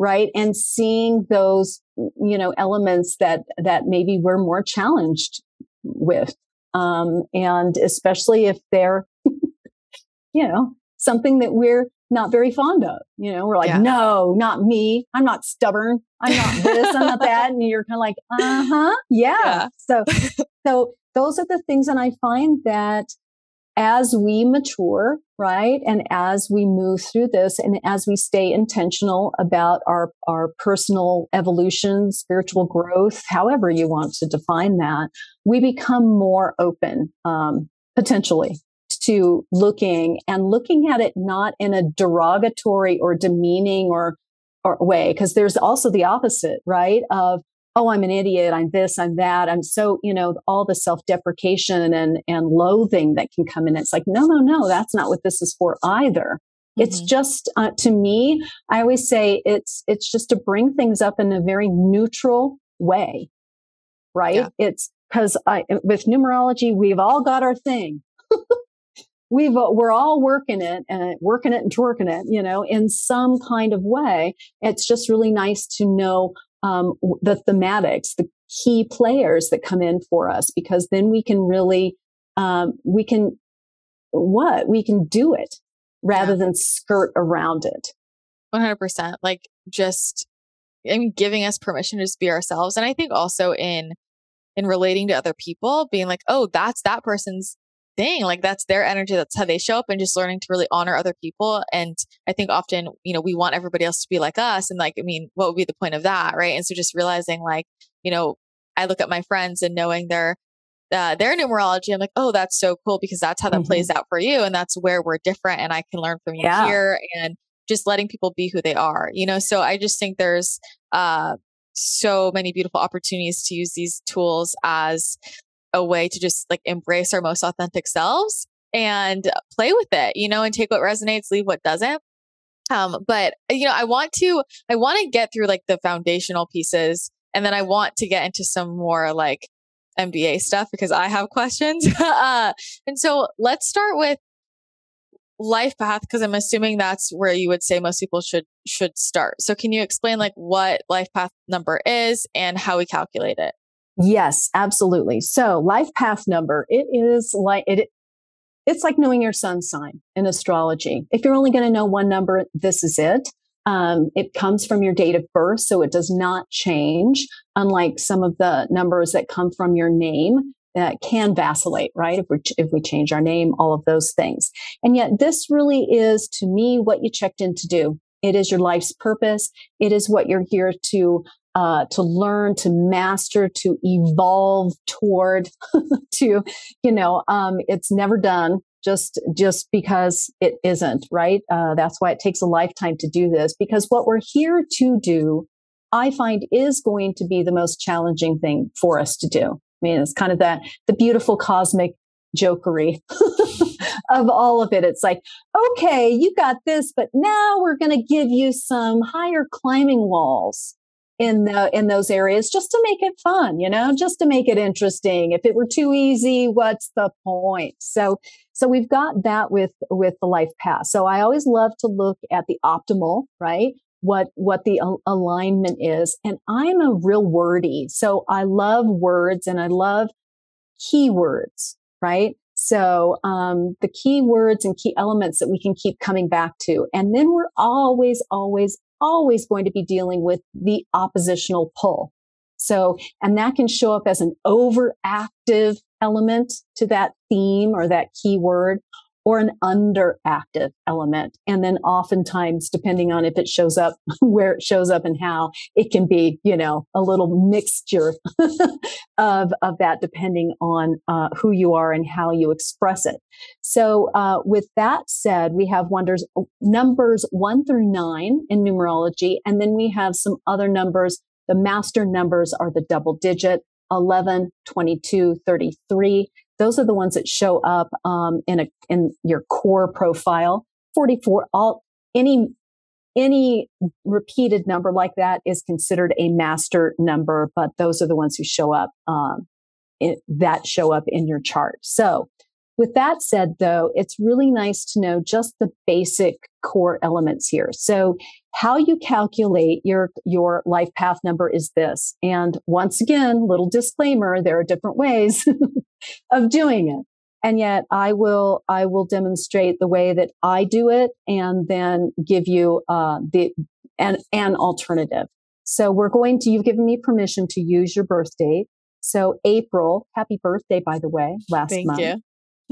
right? And seeing those, you know, elements that, that maybe we're more challenged with. Um, and especially if they're, [LAUGHS] you know, something that we're not very fond of. You know, we're like, yeah. no, not me. I'm not stubborn. I'm not this. I'm not that. [LAUGHS] And you're kind of like, uh huh, yeah. yeah. So, [LAUGHS] so those are the things, and I find that as we mature, right, and as we move through this, and as we stay intentional about our our personal evolution, spiritual growth, however you want to define that, we become more open, um, potentially to looking and looking at it not in a derogatory or demeaning or, or way, because there's also the opposite, right? Of, oh, I'm an idiot. I'm this, I'm that. I'm so, you know, all the self deprecation and, and loathing that can come in. It's like, no, no, no, that's not what this is for either. Mm-hmm. It's just, uh, to me, I always say it's, it's just to bring things up in a very neutral way, right? Yeah. It's because I, with numerology, we've all got our thing. [LAUGHS] we've uh, we're all working it and working it and twerking it you know in some kind of way it's just really nice to know um, the thematics the key players that come in for us because then we can really um, we can what? We can do it rather than skirt around it. 100% like just I mean, giving us permission to just be ourselves and i think also in in relating to other people being like oh that's that person's thing. Like that's their energy. That's how they show up and just learning to really honor other people. And I think often, you know, we want everybody else to be like us. And like, I mean, what would be the point of that? Right. And so just realizing like, you know, I look at my friends and knowing their, uh, their numerology, I'm like, oh, that's so cool because that's how that mm-hmm. plays out for you. And that's where we're different. And I can learn from you yeah. here and just letting people be who they are, you know? So I just think there's, uh, so many beautiful opportunities to use these tools as a way to just like embrace our most authentic selves and play with it, you know, and take what resonates, leave what doesn't. Um, but you know, I want to, I want to get through like the foundational pieces and then I want to get into some more like MBA stuff because I have questions. [LAUGHS] uh, and so let's start with life path because I'm assuming that's where you would say most people should should start. So can you explain like what life path number is and how we calculate it? Yes, absolutely. So life path number, it is like it it's like knowing your sun sign in astrology. If you're only going to know one number, this is it. Um, it comes from your date of birth, so it does not change, unlike some of the numbers that come from your name that can vacillate, right? If we, if we change our name, all of those things. And yet this really is to me what you checked in to do. It is your life's purpose. It is what you're here to uh, to learn, to master, to evolve toward, [LAUGHS] to, you know, um, it's never done just just because it isn't right. Uh, that's why it takes a lifetime to do this because what we're here to do, I find, is going to be the most challenging thing for us to do. I mean, it's kind of that the beautiful cosmic jokery [LAUGHS] of all of it. It's like, okay, you got this, but now we're going to give you some higher climbing walls in the in those areas just to make it fun you know just to make it interesting. If it were too easy what's the point? So so we've got that with with the life path. So i always love to look at the optimal right? What what the alignment is. And i'm a real wordy. So i love words and i love keywords right? So um, the key words and key elements that we can keep coming back to. And then we're always always always going to be dealing with the oppositional pull. So, and that can show up as an overactive element to that theme or that keyword, or an underactive element. And then oftentimes, depending on if it shows up, [LAUGHS] where it shows up and how, it can be, you know, a little mixture [LAUGHS] of, of that depending on uh, who you are and how you express it. So uh, with that said, we have wonders, numbers one through nine in numerology. And then we have some other numbers. The master numbers are the double digit 11, 22, 33. Those are the ones that show up um, in a in your core profile. Forty four. All any any repeated number like that is considered a master number, but those are the ones who show up um, that show up in your chart. So with that said, though, it's really nice to know just the basic core elements here. So how you calculate your, your life path number is this. And once again, little disclaimer, there are different ways [LAUGHS] of doing it. And yet I will, I will demonstrate the way that I do it and then give you, uh, the, an, an alternative. So we're going to, you've given me permission to use your birth date. So April, happy birthday, by the way, last Thank month. you.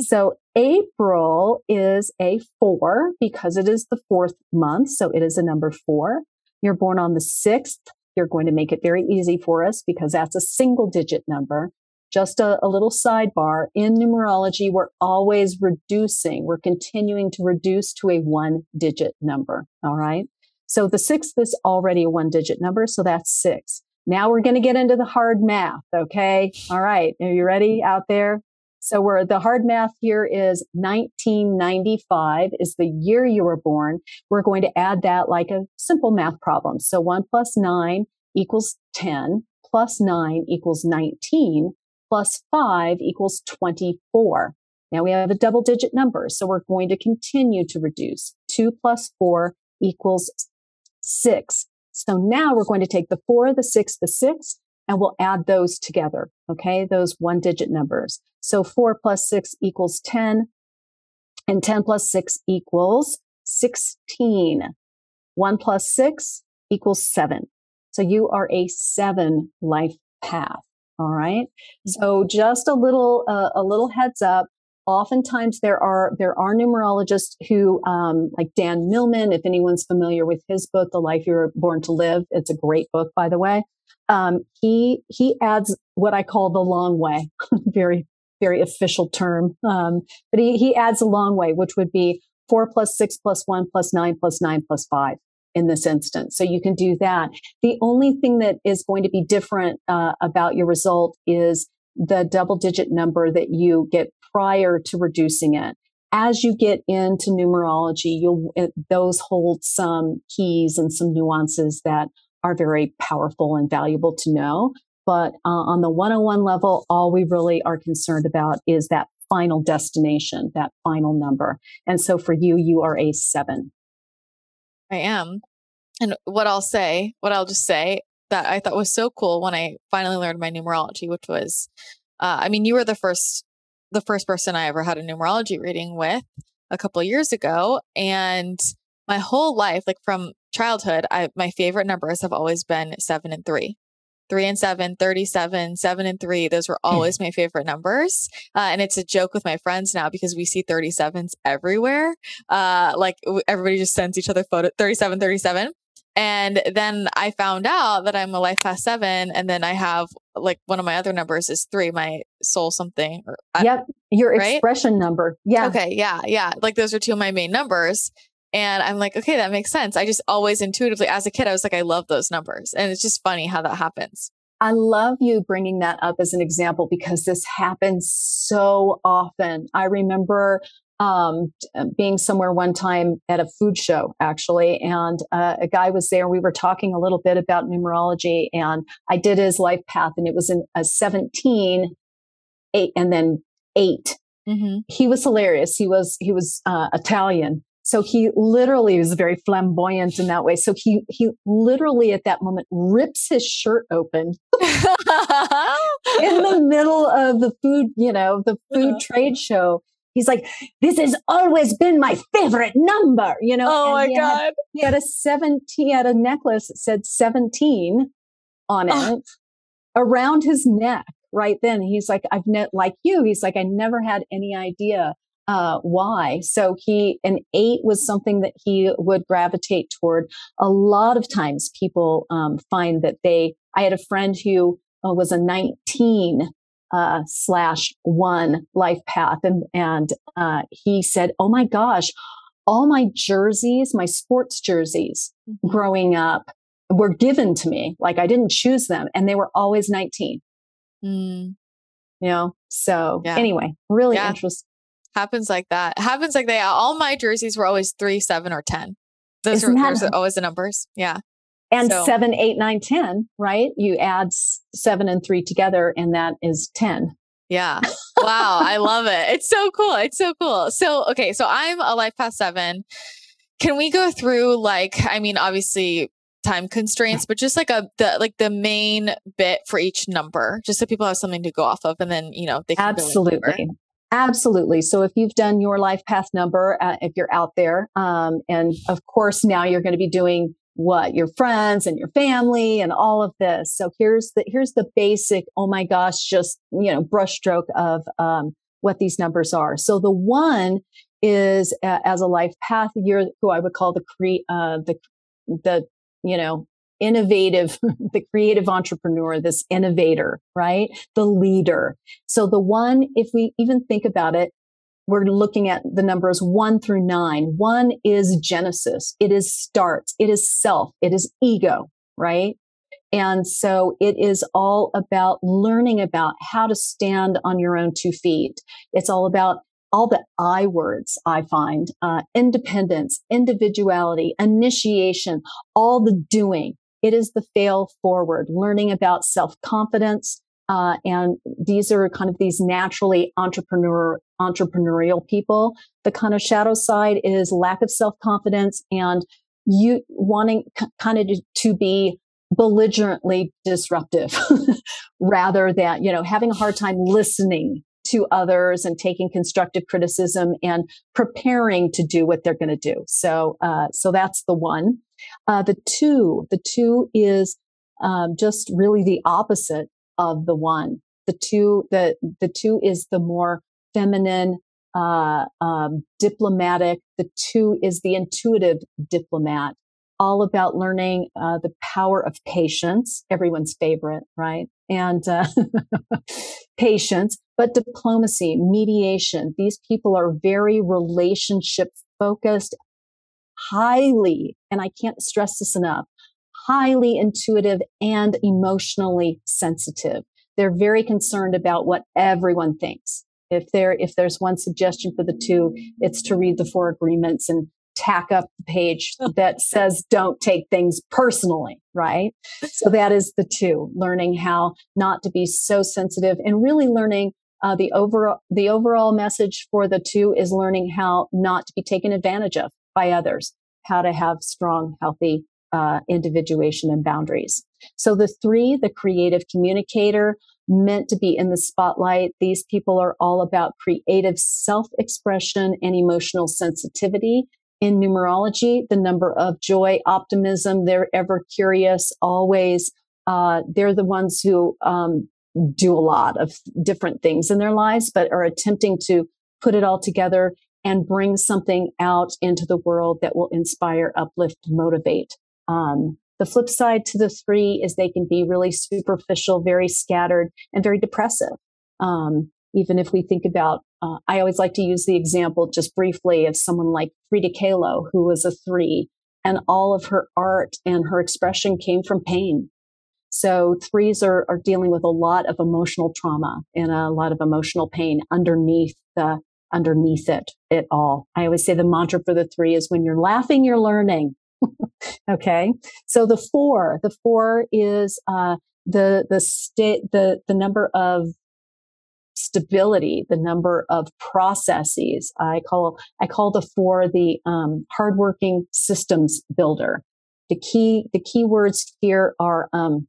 So April is a four because it is the fourth month. So it is a number four. You're born on the sixth. You're going to make it very easy for us because that's a single digit number. Just a, a little sidebar in numerology, we're always reducing. We're continuing to reduce to a one digit number. All right. So the sixth is already a one digit number. So that's six. Now we're going to get into the hard math. Okay. All right. Are you ready out there? So we're the hard math here is 1995 is the year you were born. We're going to add that like a simple math problem. So one plus nine equals 10 plus nine equals 19 plus five equals 24. Now we have a double digit number. So we're going to continue to reduce two plus four equals six. So now we're going to take the four, the six, the six, and we'll add those together. Okay. Those one digit numbers. So four plus six equals 10 and 10 plus six equals 16. One plus six equals seven. So you are a seven life path. All right. So just a little, uh, a little heads up. Oftentimes there are, there are numerologists who, um, like Dan Millman, if anyone's familiar with his book, The Life You Were Born to Live. It's a great book, by the way um, he he adds what I call the long way, [LAUGHS] very very official term. Um, but he he adds a long way, which would be four plus six plus one plus nine plus nine plus five in this instance. So you can do that. The only thing that is going to be different uh, about your result is the double digit number that you get prior to reducing it. As you get into numerology, you'll those hold some keys and some nuances that are very powerful and valuable to know. But uh, on the 101 level, all we really are concerned about is that final destination, that final number. And so for you, you are a seven. I am. And what I'll say, what I'll just say that I thought was so cool when I finally learned my numerology, which was, uh, I mean, you were the first, the first person I ever had a numerology reading with a couple years ago. And my whole life, like from childhood, I, my favorite numbers have always been seven and three. Three and seven, 37, seven and three. Those were hmm. always my favorite numbers. Uh, and it's a joke with my friends now because we see 37s everywhere. Uh, like everybody just sends each other photo 37, 37. And then I found out that I'm a life path seven. And then I have like one of my other numbers is three, my soul something. Or, yep. Your right? expression number. Yeah. Okay. Yeah. Yeah. Like those are two of my main numbers. And I'm like, okay, that makes sense. I just always intuitively, as a kid, I was like, I love those numbers. And it's just funny how that happens. I love you bringing that up as an example because this happens so often. I remember um, being somewhere one time at a food show, actually, and uh, a guy was there. We were talking a little bit about numerology, and I did his life path, and it was in a 17, eight, and then 8 mm-hmm. He was hilarious. He was he was uh, Italian, so he literally was very flamboyant in that way. So he he literally at that moment rips his shirt open [LAUGHS] in the middle of the food, you know, the food uh-huh. trade show. He's like, this has always been my favorite number, you know. Oh my he God. Had, he had a 17, he had a necklace that said 17 on it oh. around his neck right then. He's like, I've ne- like you, he's like, I never had any idea uh, why. So he, an eight was something that he would gravitate toward. A lot of times people um, find that they, I had a friend who uh, was a 19 uh, slash one life path. And, and uh, he said, Oh my gosh, all my jerseys, my sports jerseys mm-hmm. growing up were given to me. Like I didn't choose them and they were always 19. Mm. You know, so yeah. anyway, really yeah. interesting happens like that. happens like that. All my jerseys were always three, seven, or ten. Those Isn't are those are always the numbers. Yeah. And so. seven, eight, nine, ten, right? You add seven and three together, and that is ten. Yeah. Wow. I love it. It's so cool. It's so cool. So, okay. So I'm a life path seven. Can we go through like, I mean, obviously time constraints, but just like a, the, like the main bit for each number, just so people have something to go off of. And then, you know, they can absolutely. Absolutely. So if you've done your life path number, uh, if you're out there, um, and of course now you're going to be doing what your friends and your family and all of this. So here's the here's the basic. Oh my gosh, just you know brushstroke of um, what these numbers are. So the one is uh, as a life path. You're who I would call the cre- uh, the the you know innovative, [LAUGHS] the creative entrepreneur, this innovator, right? The leader. So the one, if we even think about it, we're looking at the numbers one through nine. One is Genesis. It is start. It is self. It is ego, right? And so it is all about learning about how to stand on your own two feet. It's all about all the I words I find, uh, independence, individuality, initiation, all the doing. It is the fail forward, learning about self confidence, uh, and these are kind of these naturally entrepreneur entrepreneurial people. The kind of shadow side is lack of self confidence and you wanting c- kind of to, to be belligerently disruptive [LAUGHS] rather than you know having a hard time listening to others and taking constructive criticism and preparing to do what they're going to do so uh, so that's the one uh, the two the two is um, just really the opposite of the one. The two, the, the two is the more feminine, uh, um, diplomatic. The two is the intuitive diplomat, all about learning uh, the power of patience, everyone's favorite, right? And uh, [LAUGHS] patience, but diplomacy, mediation. These people are very relationship focused, highly, and I can't stress this enough, highly intuitive and emotionally sensitive. They're very concerned about what everyone thinks. If there, if there's one suggestion for the two, it's to read the four agreements and tack up the page that says don't take things personally, right? So that is the two, learning how not to be so sensitive and really learning uh, the overall the overall message for the two is learning how not to be taken advantage of by others, how to have strong, healthy uh, individuation and boundaries. So the three, the creative communicator, meant to be in the spotlight. These people are all about creative self-expression and emotional sensitivity. In numerology, the number of joy, optimism, they're ever curious, always. Uh, they're the ones who um, do a lot of different things in their lives, but are attempting to put it all together and bring something out into the world that will inspire, uplift, motivate. Um, the flip side to the three is they can be really superficial, very scattered, and very depressive. Um, even if we think about, uh, I always like to use the example just briefly of someone like Frida Kahlo, who was a three, and all of her art and her expression came from pain. So threes are, are dealing with a lot of emotional trauma and a lot of emotional pain underneath the underneath it it all. I always say the mantra for the three is when you're laughing, you're learning. Okay. So the four, the four is, uh, the, the state, the, the number of stability, the number of processes. I call, I call the four the, um, hardworking systems builder. The key, the key words here are, um,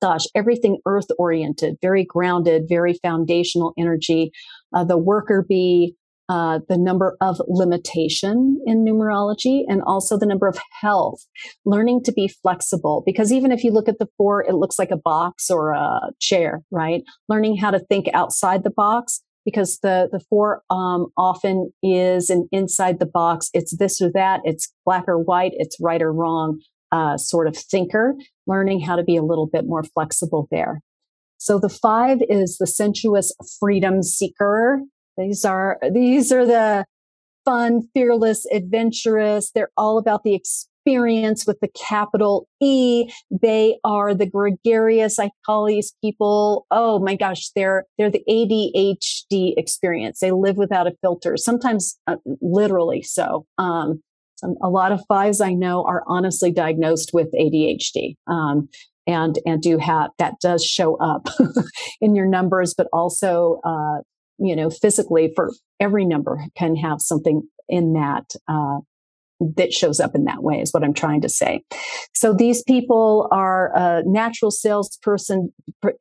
gosh, everything earth oriented, very grounded, very foundational energy. Uh, the worker bee, uh, the number of limitation in numerology and also the number of health, learning to be flexible. Because even if you look at the four, it looks like a box or a chair, right? Learning how to think outside the box because the, the four um, often is an inside the box. It's this or that. It's black or white. It's right or wrong uh, sort of thinker, learning how to be a little bit more flexible there. So the five is the sensuous freedom seeker. These are, these are the fun, fearless, adventurous. They're all about the experience with the capital E. They are the gregarious. I call these people, oh my gosh, they're, they're the ADHD experience. They live without a filter, sometimes uh, literally so. Um, a lot of fives I know are honestly diagnosed with ADHD. Um, and and do have that does show up [LAUGHS] in your numbers, but also uh, you know physically for every number can have something in that uh, that shows up in that way is what I'm trying to say. So these people are a natural salesperson,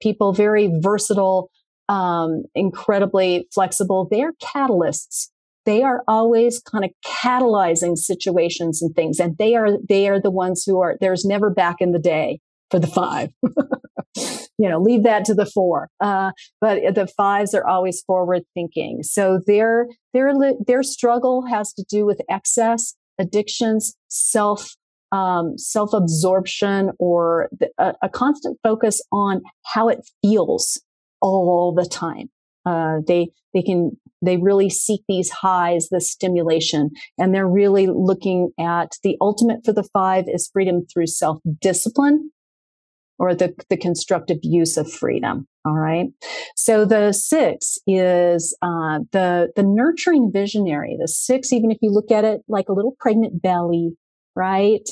people very versatile, um, incredibly flexible. They're catalysts. They are always kind of catalyzing situations and things, and they are they are the ones who are. There's never back in the day for the five. [LAUGHS] you know, leave that to the four. Uh, but the fives are always forward thinking. So their their their struggle has to do with excess addictions, self um, self absorption, or the, a, a, constant focus on how it feels all the time. Uh, they they can they really seek these highs, the stimulation, and they're really looking at the ultimate for the five is freedom through self discipline or the, the constructive use of freedom. All right. So the six is uh, the the nurturing visionary. The six, even if you look at it like a little pregnant belly, right?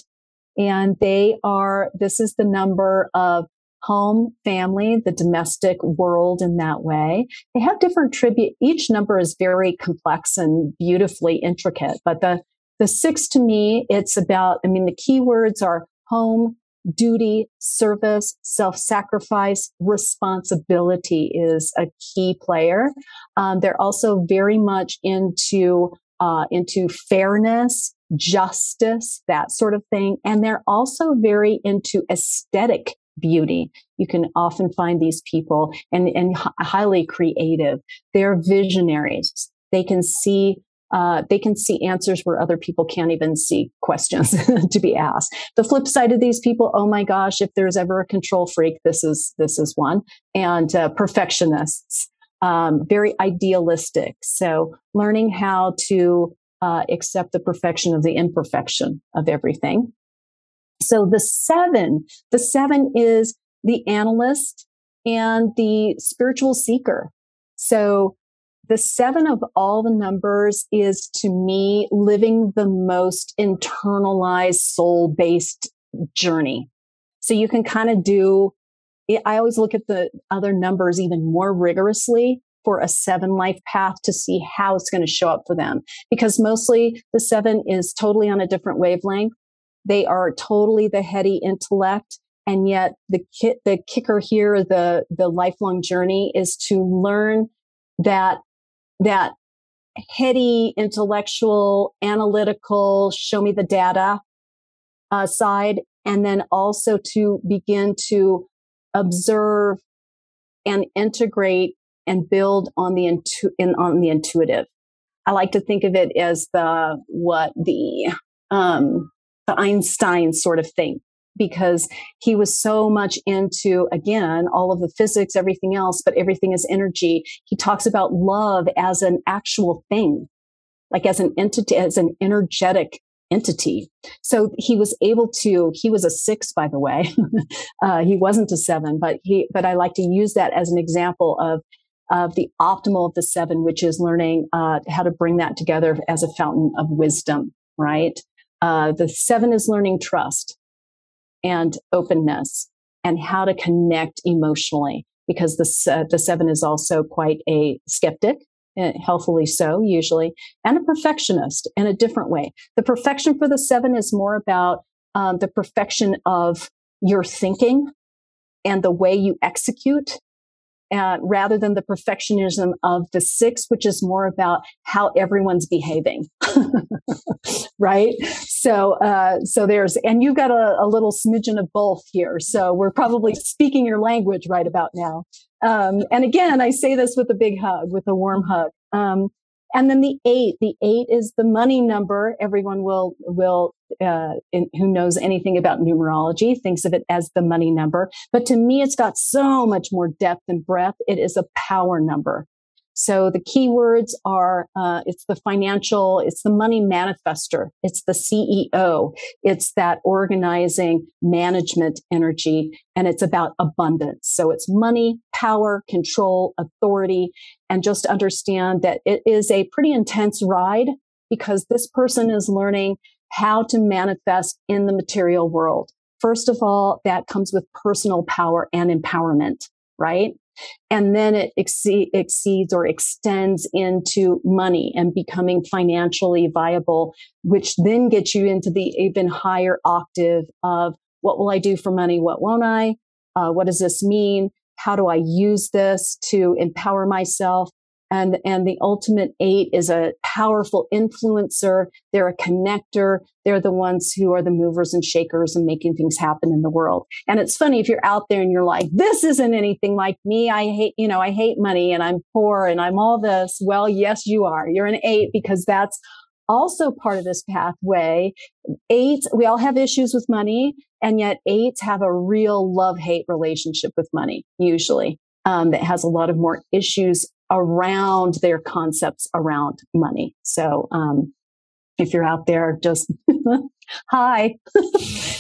And they are. This is the number of home, family, the domestic world in that way. They have different tribute. Each number is very complex and beautifully intricate. But the the six to me, it's about. I mean, the keywords are home, duty, service, self sacrifice, responsibility is a key player. Um, they're also very much into uh, into fairness, justice, that sort of thing, and they're also very into aesthetic beauty. You can often find these people and, and highly creative. They're visionaries. They can see uh, they can see answers where other people can't even see questions [LAUGHS] to be asked. The flip side of these people, oh my gosh, if there's ever a control freak, this is this is one, and uh, perfectionists, um, very idealistic. So learning how to uh, accept the perfection of the imperfection of everything. So the seven, the seven is the analyst and the spiritual seeker. So the seven of all the numbers is to me living the most internalized soul based journey. So you can kind of do, I always look at the other numbers even more rigorously for a seven life path to see how it's going to show up for them. Because mostly the seven is totally on a different wavelength. They are totally the heady intellect. And yet the, ki- the kicker here, the, the lifelong journey is to learn that that heady, intellectual, analytical, show me the data uh, side, and then also to begin to observe and integrate and build on the intu- in, on the intuitive. I like to think of it as the what the um, the Einstein sort of thing because he was so much into, again, all of the physics, everything else, but everything is energy. He talks about love as an actual thing, like as an entity, as an energetic entity. So he was able to, he was a six, by the way. [LAUGHS] uh, he wasn't a seven, but he, but I like to use that as an example of of the optimal of the seven, which is learning uh, how to bring that together as a fountain of wisdom, right? Uh, the seven is learning trust and openness and how to connect emotionally because the, uh, the seven is also quite a skeptic uh, healthily so usually and a perfectionist in a different way. The perfection for the seven is more about um, the perfection of your thinking and the way you execute uh, rather than the perfectionism of the six, which is more about how everyone's behaving. [LAUGHS] right. So, uh, so there's, and you've got a, a, little smidgen of both here. So we're probably speaking your language right about now. Um, and again, I say this with a big hug, with a warm hug. Um, and then the eight, the eight is the money number. Everyone will, will, uh, in, who knows anything about numerology thinks of it as the money number. But to me, it's got so much more depth and breadth. It is a power number. So the keywords are, uh, it's the financial, it's the money manifester, it's the CEO, it's that organizing management energy, and it's about abundance. So it's money, power, control, authority, and just understand that it is a pretty intense ride because this person is learning how to manifest in the material world. first of all, that comes with personal power and empowerment, right? And then it exceed, exceeds or extends into money and becoming financially viable, which then gets you into the even higher octave of what will I do for money? What won't I? Uh, what does this mean? How do I use this to empower myself? And and the ultimate eight is a powerful influencer. They're a connector. They're the ones who are the movers and shakers and making things happen in the world. And it's funny if you're out there and you're like this isn't anything like me. I hate you know i hate money and i'm poor and i'm all this. Well yes you are. You're an eight because that's also part of this pathway. Eight we all have issues with money and yet eights have a real love hate relationship with money usually um, that has a lot of more issues around their concepts around money. So, um, if you're out there, just [LAUGHS] hi, [LAUGHS]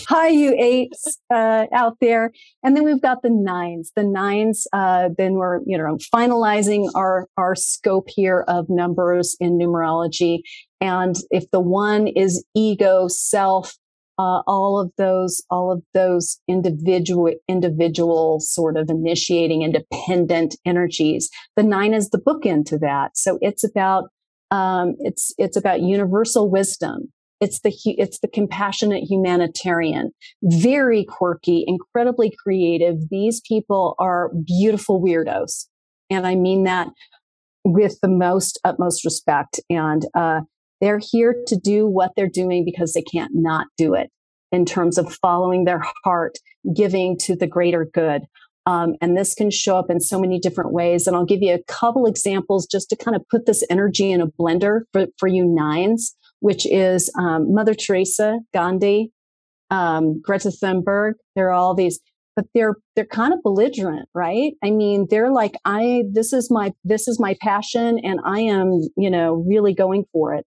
hi, you eights uh, out there. And then we've got the nines. The nines. Uh, then we're you know finalizing our our scope here of numbers in numerology. And if the one is ego, self, uh, all of those, all of those individual, individual sort of initiating independent energies. The nine is the bookend to that. So it's about, um, it's, it's about universal wisdom. It's the, it's the compassionate humanitarian, very quirky, incredibly creative. These people are beautiful weirdos. And I mean that with the most utmost respect. And, uh, they're here to do what they're doing because they can't not do it in terms of following their heart, giving to the greater good. Um, and this can show up in so many different ways. And I'll give you a couple examples just to kind of put this energy in a blender for, for you nines, which is um, Mother Teresa, Gandhi, um, Greta Thunberg. There are all these, but they're they're kind of belligerent, right? I mean, they're like, I this is my this is my passion, and I am you know really going for it.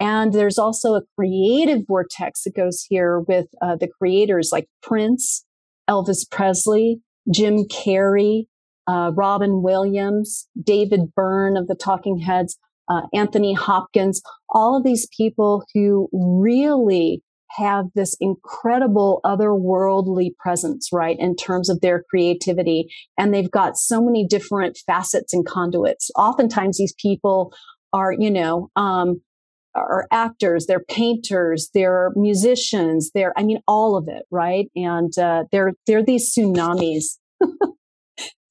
And there's also a creative vortex that goes here with uh, the creators like Prince, Elvis Presley, Jim Carrey, uh, Robin Williams, David Byrne of the Talking Heads, uh, Anthony Hopkins, all of these people who really have this incredible otherworldly presence, right, in terms of their creativity. And they've got so many different facets and conduits. Oftentimes, these people are, you know, um, are actors, they're painters, they're musicians, they're, I mean, all of it, right? And uh, they're, they're these tsunamis, [LAUGHS]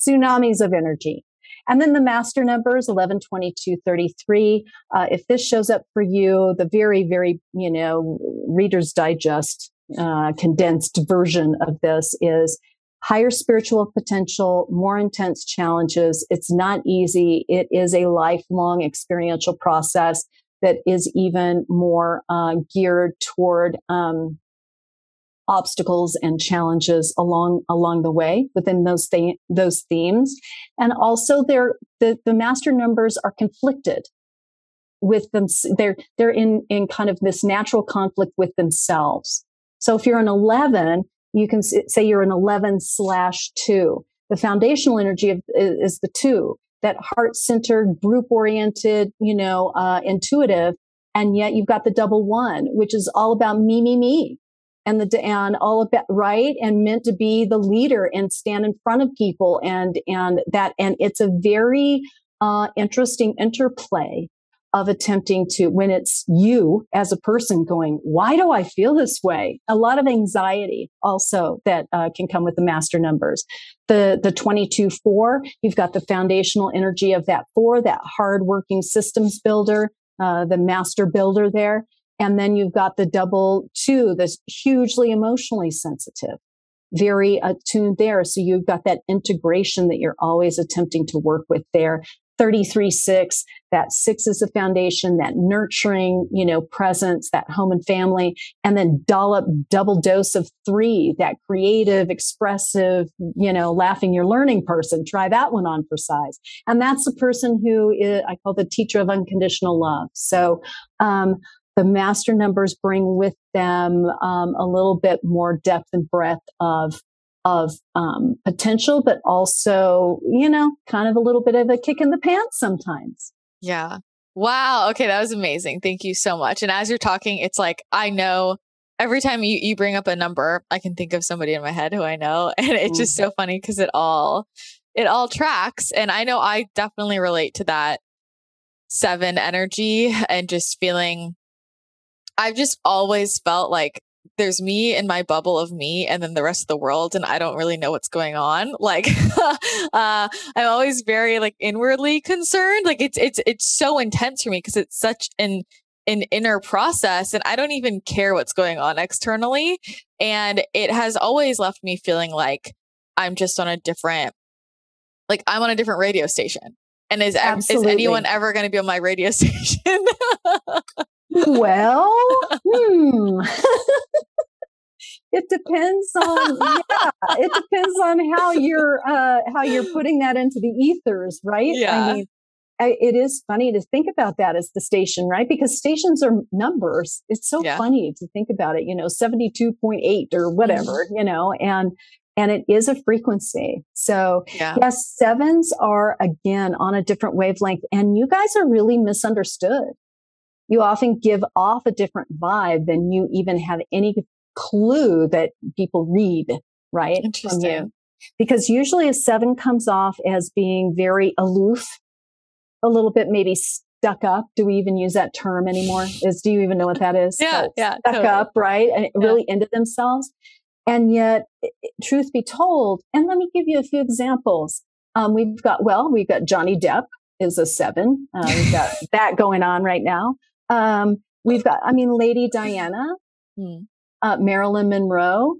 tsunamis of energy. And then the master numbers 11, 22, 33. Uh, if this shows up for you, the very, very, you know, Reader's Digest uh, condensed version of this is higher spiritual potential, more intense challenges. It's not easy. It is a lifelong experiential process that is even more uh, geared toward um, obstacles and challenges along along the way within those th- those themes, and also they're the the master numbers are conflicted with them. They're they're in in kind of this natural conflict with themselves. So if you're an eleven, you can say you're an eleven slash two. The foundational energy of, is the two that heart centered, group oriented, you know, uh, intuitive. And yet you've got the double one, which is all about me, me, me. And the, and all about, right. And meant to be the leader and stand in front of people and, and that, and it's a very, uh, interesting interplay of attempting to, when it's you as a person going, why do I feel this way? A lot of anxiety also that uh, can come with the master numbers. The, the 22 4, you've got the foundational energy of that four, that hardworking systems builder, uh, the master builder there. And then you've got the double two, this hugely emotionally sensitive very attuned there. So you've got that integration that you're always attempting to work with there. 33 6 that six is the foundation that nurturing you know presence that home and family and then dollop double dose of three that creative expressive you know laughing you're learning person. Try that one on for size. And that's the person who is, i call the teacher of unconditional love. So um, the master numbers bring with them um, a little bit more depth and breadth of of um, potential, but also, you know, kind of a little bit of a kick in the pants sometimes. Yeah. Wow. Okay. That was amazing. Thank you so much. And as you're talking, it's like, I know every time you, you bring up a number, I can think of somebody in my head who I know. [LAUGHS] And it's just so funny because it all it all tracks. And I know I definitely relate to that seven energy and just feeling I've just always felt like there's me in my bubble of me and then the rest of the world and I don't really know what's going on. [LAUGHS] Like uh I'm always very like inwardly concerned. Like it's it's it's so intense for me because it's such an an inner process and I don't even care what's going on externally and it has always left me feeling like I'm just on a different like I'm on a different radio station. And is is anyone ever going to be on my radio [LAUGHS] station? [LAUGHS] well, hmm. it depends on yeah, it depends on how you're uh, how you're putting that into the ethers, right? Yeah. I mean, I, it is funny to think about that as the station, right? Because stations are numbers. It's so yeah. funny to think about it, you know, 72.8 or whatever, mm-hmm. you know, and and it is a frequency. So yeah. yes, sevens are again on a different wavelength and you guys are really misunderstood. You often give off a different vibe than you even have any clue that people read, right? From you. Because usually a seven comes off as being very aloof, a little bit maybe stuck up. Do we even use that term anymore? Is do you even know what that is? Yeah, yeah, stuck totally. up, right? And yeah. really into themselves. And yet, truth be told, and let me give you a few examples. Um, we've got, well, we've got Johnny Depp is a seven. Uh, we've got [LAUGHS] that going on right now. Um, we've got, I mean, Lady Diana, hmm. uh, Marilyn Monroe.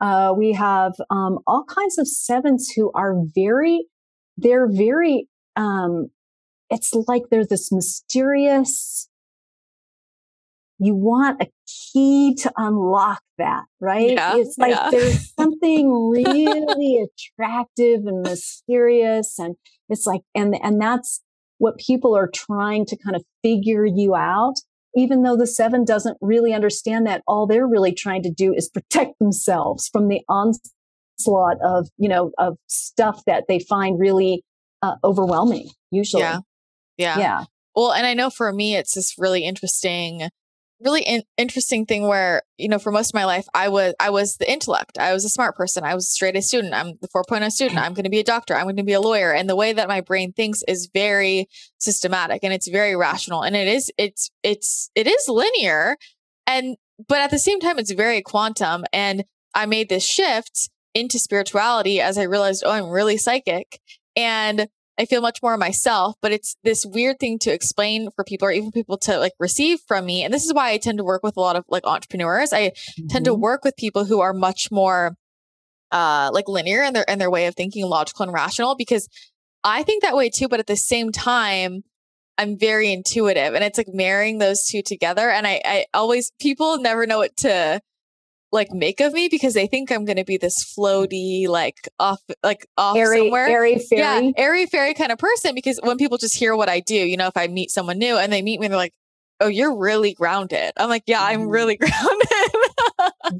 Uh, we have um, all kinds of sevens who are very, they're very, um, it's like they're this mysterious, you want a key to unlock that, right? Yeah, it's like yeah. there's [LAUGHS] something really attractive and mysterious. And it's like, and, and that's what people are trying to kind of figure you out. Even though the seven doesn't really understand that, all they're really trying to do is protect themselves from the onslaught of, you know, of stuff that they find really uh, overwhelming, usually. Yeah. Yeah. Yeah. Well, and I know for me, it's this really interesting really in- interesting thing where you know for most of my life i was i was the intellect. I was a smart person. I was a straight a student. I'm the 4.0 student. I'm going to be a doctor. I'm going to be a lawyer. And the way that my brain thinks is very systematic and it's very rational and it is it's it's it is linear. And but at the same time it's very quantum. And i made this shift into spirituality as i realized oh i'm really psychic. And I feel much more myself, but it's this weird thing to explain for people or even people to like receive from me. And this is why I tend to work with a lot of like entrepreneurs. I mm-hmm. tend to mm-hmm. work with people who are much more uh like linear in their in their way of thinking, logical and rational because I think that way too, but at the same time I'm very intuitive and it's like marrying those two together and I I always people never know what to like make of me because they think I'm going to be this floaty, like off, like off airy, somewhere, airy fairy, yeah, airy fairy kind of person. Because when people just hear what I do, you know, if I meet someone new and they meet me, they're like, "Oh, you're really grounded." I'm like, "Yeah, I'm mm-hmm. really [LAUGHS] grounded."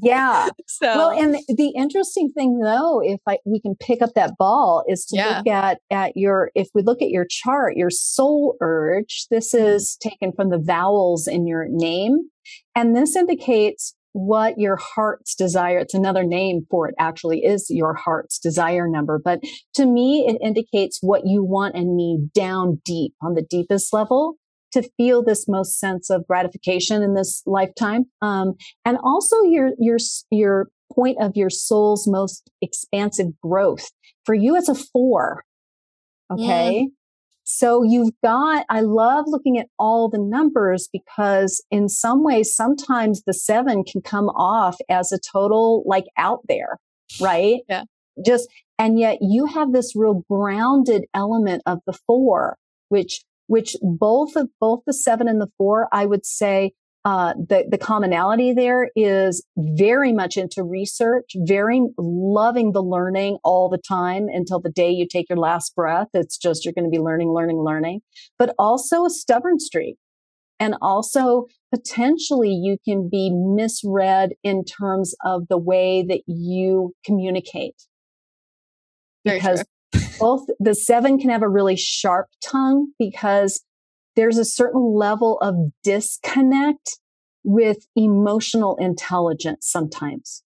yeah. [LAUGHS] So well, and the interesting thing though, if I we can pick up that ball, is to yeah. look at at your if we look at your chart, your soul urge. This is taken from the vowels in your name, and this indicates what your heart's desire, it's another name for it actually is your heart's desire number. But to me, it indicates what you want and need down deep on the deepest level to feel this most sense of gratification in this lifetime. Um, and also your, your, your point of your soul's most expansive growth. For you, it's a four. Okay. So you've got, I love looking at all the numbers because in some ways, sometimes the seven can come off as a total like out there, right? Yeah. Just, and yet you have this real grounded element of the four, which, which both of both the seven and the four, I would say uh, the, the commonality there is very much into research, very loving the learning all the time until the day you take your last breath. It's just you're going to be learning, learning, learning, but also a stubborn streak. And also potentially you can be misread in terms of the way that you communicate. Very because both the seven can have a really sharp tongue because there's a certain level of disconnect with emotional intelligence sometimes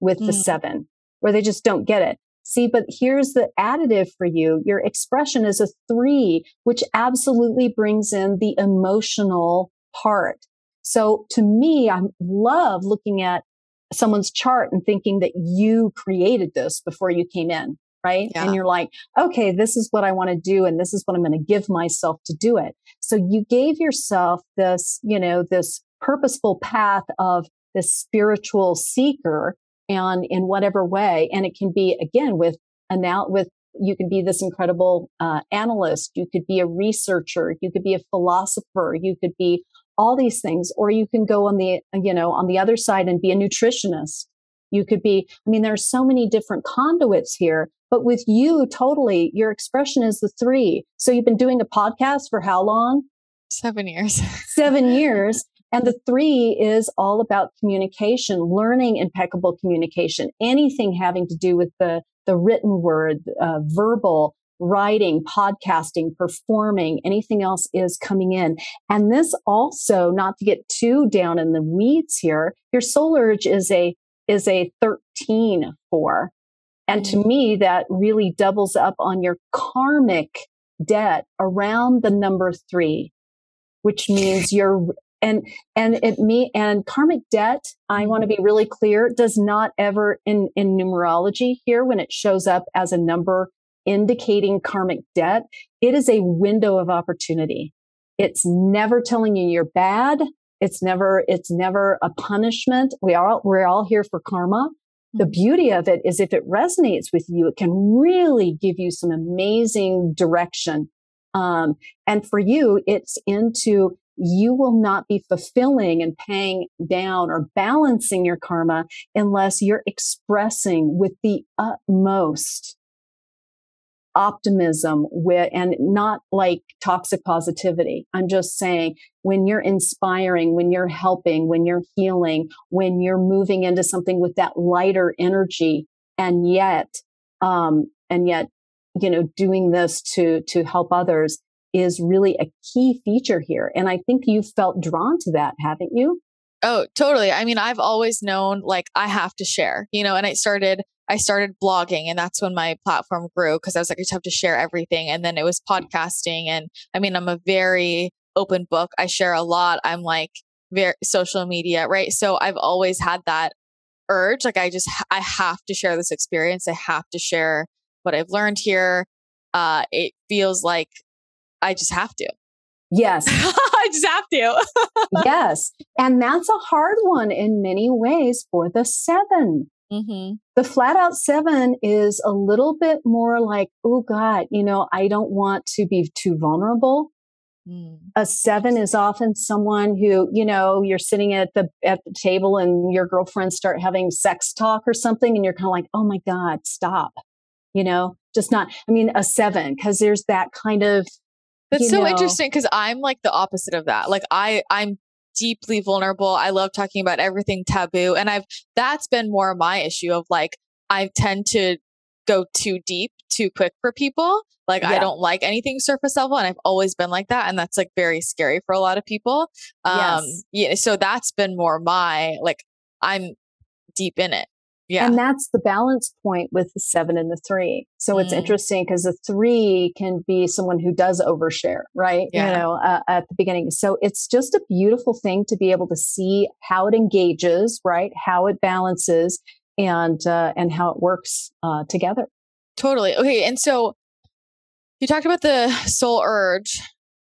with mm. the seven, where they just don't get it. See, but here's the additive for you. Your expression is a three, which absolutely brings in the emotional part. So to me, I love looking at someone's chart and thinking that you created this before you came in, right? Yeah. And you're like, okay, this is what I want to do. And this is what I'm going to give myself to do it. So you gave yourself this, you know, this purposeful path of this spiritual seeker and in whatever way. And it can be again with now with you could be this incredible uh, analyst, you could be a researcher, you could be a philosopher, you could be all these things, or you can go on the you know on the other side and be a nutritionist. You could be. I mean, there are so many different conduits here. But with you, totally, your expression is the three. So you've been doing a podcast for how long? Seven years. [LAUGHS] Seven years. And the three is all about communication, learning impeccable communication, anything having to do with the, the written word, uh, verbal, writing, podcasting, performing, anything else is coming in. And this also, not to get too down in the weeds here, your soul urge is a, is a 13 four. And to mm. me, that really doubles up on your karmic debt around the number three, which means you're and and it me and karmic debt i want to be really clear does not ever in in numerology here when it shows up as a number indicating karmic debt it is a window of opportunity it's never telling you you're bad it's never it's never a punishment. We are we're all here for karma. The mm-hmm. beauty of it is if it resonates with you it can really give you some amazing direction. Um, and for you it's into you will not be fulfilling and paying down or balancing your karma unless you're expressing with the utmost optimism with, and not like toxic positivity. I'm just saying when you're inspiring, when you're helping, when you're healing, when you're moving into something with that lighter energy and yet, um, and yet, you know, doing this to, to help others, is really a key feature here. And I think you felt drawn to that, haven't you? Oh, totally. I mean, I've always known like I have to share, you know, and I started I started blogging and that's when my platform grew because I was like, I just have to share everything. And then it was podcasting. And I mean, I'm a very open book. I share a lot. I'm like very social media, right? So I've always had that urge. Like I just, I have to share this experience. I have to share what I've learned here. Uh, it feels like I just have to. Yes. [LAUGHS] I just have to. yes. And that's a hard one in many ways for the 7 mm-hmm. The flat out seven is a little bit more like, oh God, you know, I don't want to be too vulnerable. Mm. A seven is often someone who, you know, you're sitting at the at the table and your girlfriends start having sex talk or something, and you're kind of like, oh my God, stop. You know, just not. I mean, a seven because there's that kind of that's so know. interesting because I'm like the opposite of that. Like I I'm deeply vulnerable. I love talking about everything taboo and I've that's been more my issue of like I tend to go too deep too quick for people. Like yeah. I don't like anything surface level and I've always been like that and that's like very scary for a lot of people. Um yes. yeah so that's been more my like I'm deep in it. Yeah. And that's the balance point with the seven and the three. So mm. it's interesting because the three can be someone who does overshare, right? Yeah. You know, uh, at the beginning. So it's just a beautiful thing to be able to see how it engages, right? How it balances and, uh, and how it works, uh, together. Totally. Okay. And so you talked about the soul urge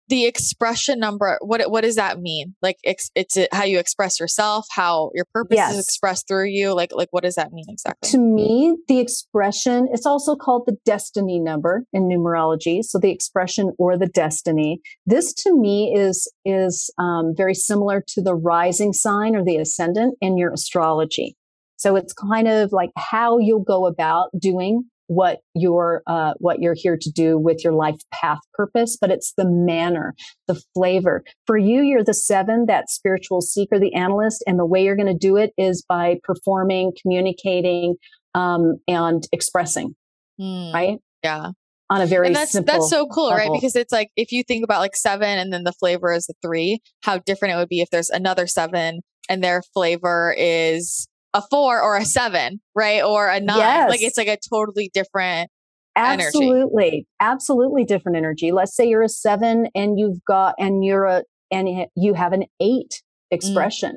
the expression number what what does that mean? Like it's, it's how you express yourself how your purpose yes. is expressed through you like like what does that mean exactly? To me the expression it's also called the destiny number in numerology so the expression or the destiny. This to me is is um, very similar to the rising sign or the ascendant in your astrology. So it's kind of like how you'll go about doing what you're uh, what you're here to do with your life path purpose but it's the manner the flavor. For you you're the seven that spiritual seeker the analyst and the way you're going to do it is by performing communicating um, and expressing mm, right? Yeah. On a very and that's that's so cool, right? Because it's like if you think about like seven and then the flavor is a three, how different it would be if there's another seven and their flavor is a four or a seven, right? Or a nine. Yes. Like it's like a totally different energy. absolutely absolutely different energy let's say you're a seven and you've got and you're a and you have an eight Mm. expression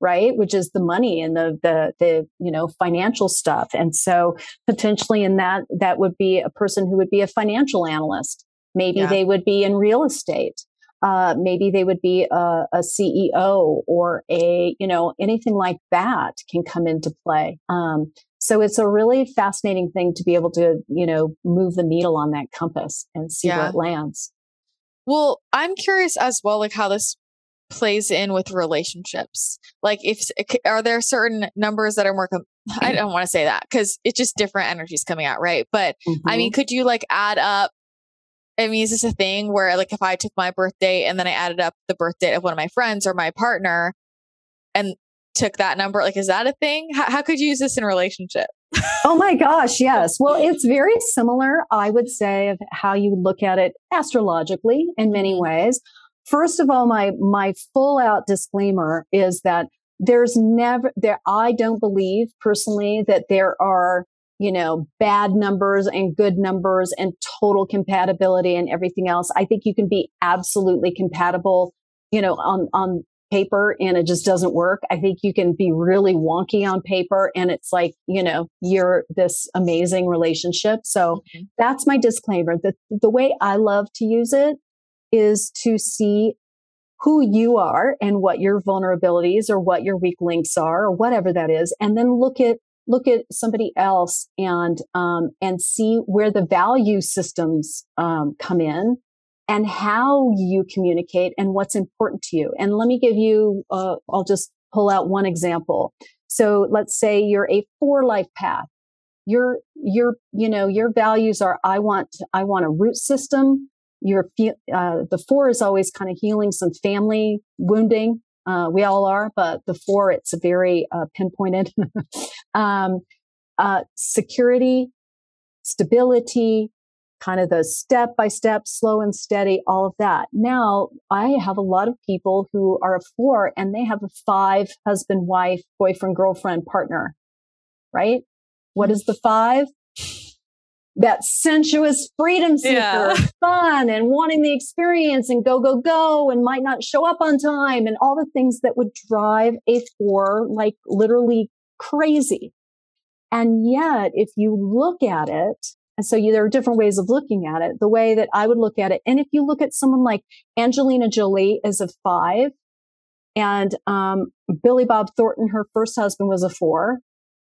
right which is the money and the the the you know financial stuff and so potentially in that that would be a person who would be a financial analyst maybe Yeah. they would be in real estate uh, maybe they would be a, a CEO or a, you know, anything like that can come into play. Um, so it's a really fascinating thing to be able to, you know, move the needle on that compass and see where it lands. Well, I'm curious as well, like how this plays in with relationships. Like, if are there certain numbers that are more? Com- I don't want to say that because it's just different energies coming out, right? But I Mhm. mean, could you like add up? I mean, is this a thing where like if I took my birthday and then I added up the birthday of one of my friends or my partner and took that number, like is that a thing? How, how could you use this in a relationship? Oh my [LAUGHS] gosh, yes. Well, it's very similar, I would say, of how you look at it astrologically in many Mhm. ways. First of all, my my full out disclaimer is that there's never there I don't believe personally that there are, you know, bad numbers and good numbers and total compatibility and everything else. I think you can be absolutely compatible, you know, on on paper and it just doesn't work. I think you can be really wonky on paper and it's like, you know, you're this amazing relationship. So Mhm. that's my disclaimer. The, the way I love to use it is to see who you are and what your vulnerabilities or what your weak links are or whatever that is. And then look at, look at somebody else and, um, and see where the value systems, um, come in and how you communicate and what's important to you. And let me give you, uh, I'll just pull out one example. So let's say you're a four life path. Your, your, you know, your values are, I want, I want a root system. Your, uh, the four is always kind of healing some family wounding. Uh, we all are, but the four, it's a very, uh, pinpointed, [LAUGHS] um, uh, security, stability, kind of the step by step, slow and steady, all of that. Now I have a lot of people who are a four and they have a five husband, wife, boyfriend, girlfriend, partner, right? What is the five? That sensuous freedom seeker, Yeah. [LAUGHS] fun and wanting the experience and go, go, go and might not show up on time and all the things that would drive a four like literally crazy. And yet, if you look at it, and so you, there are different ways of looking at it. The way that I would look at it, and if you look at someone like Angelina Jolie as a five, and um, Billy Bob Thornton, her first husband was a four,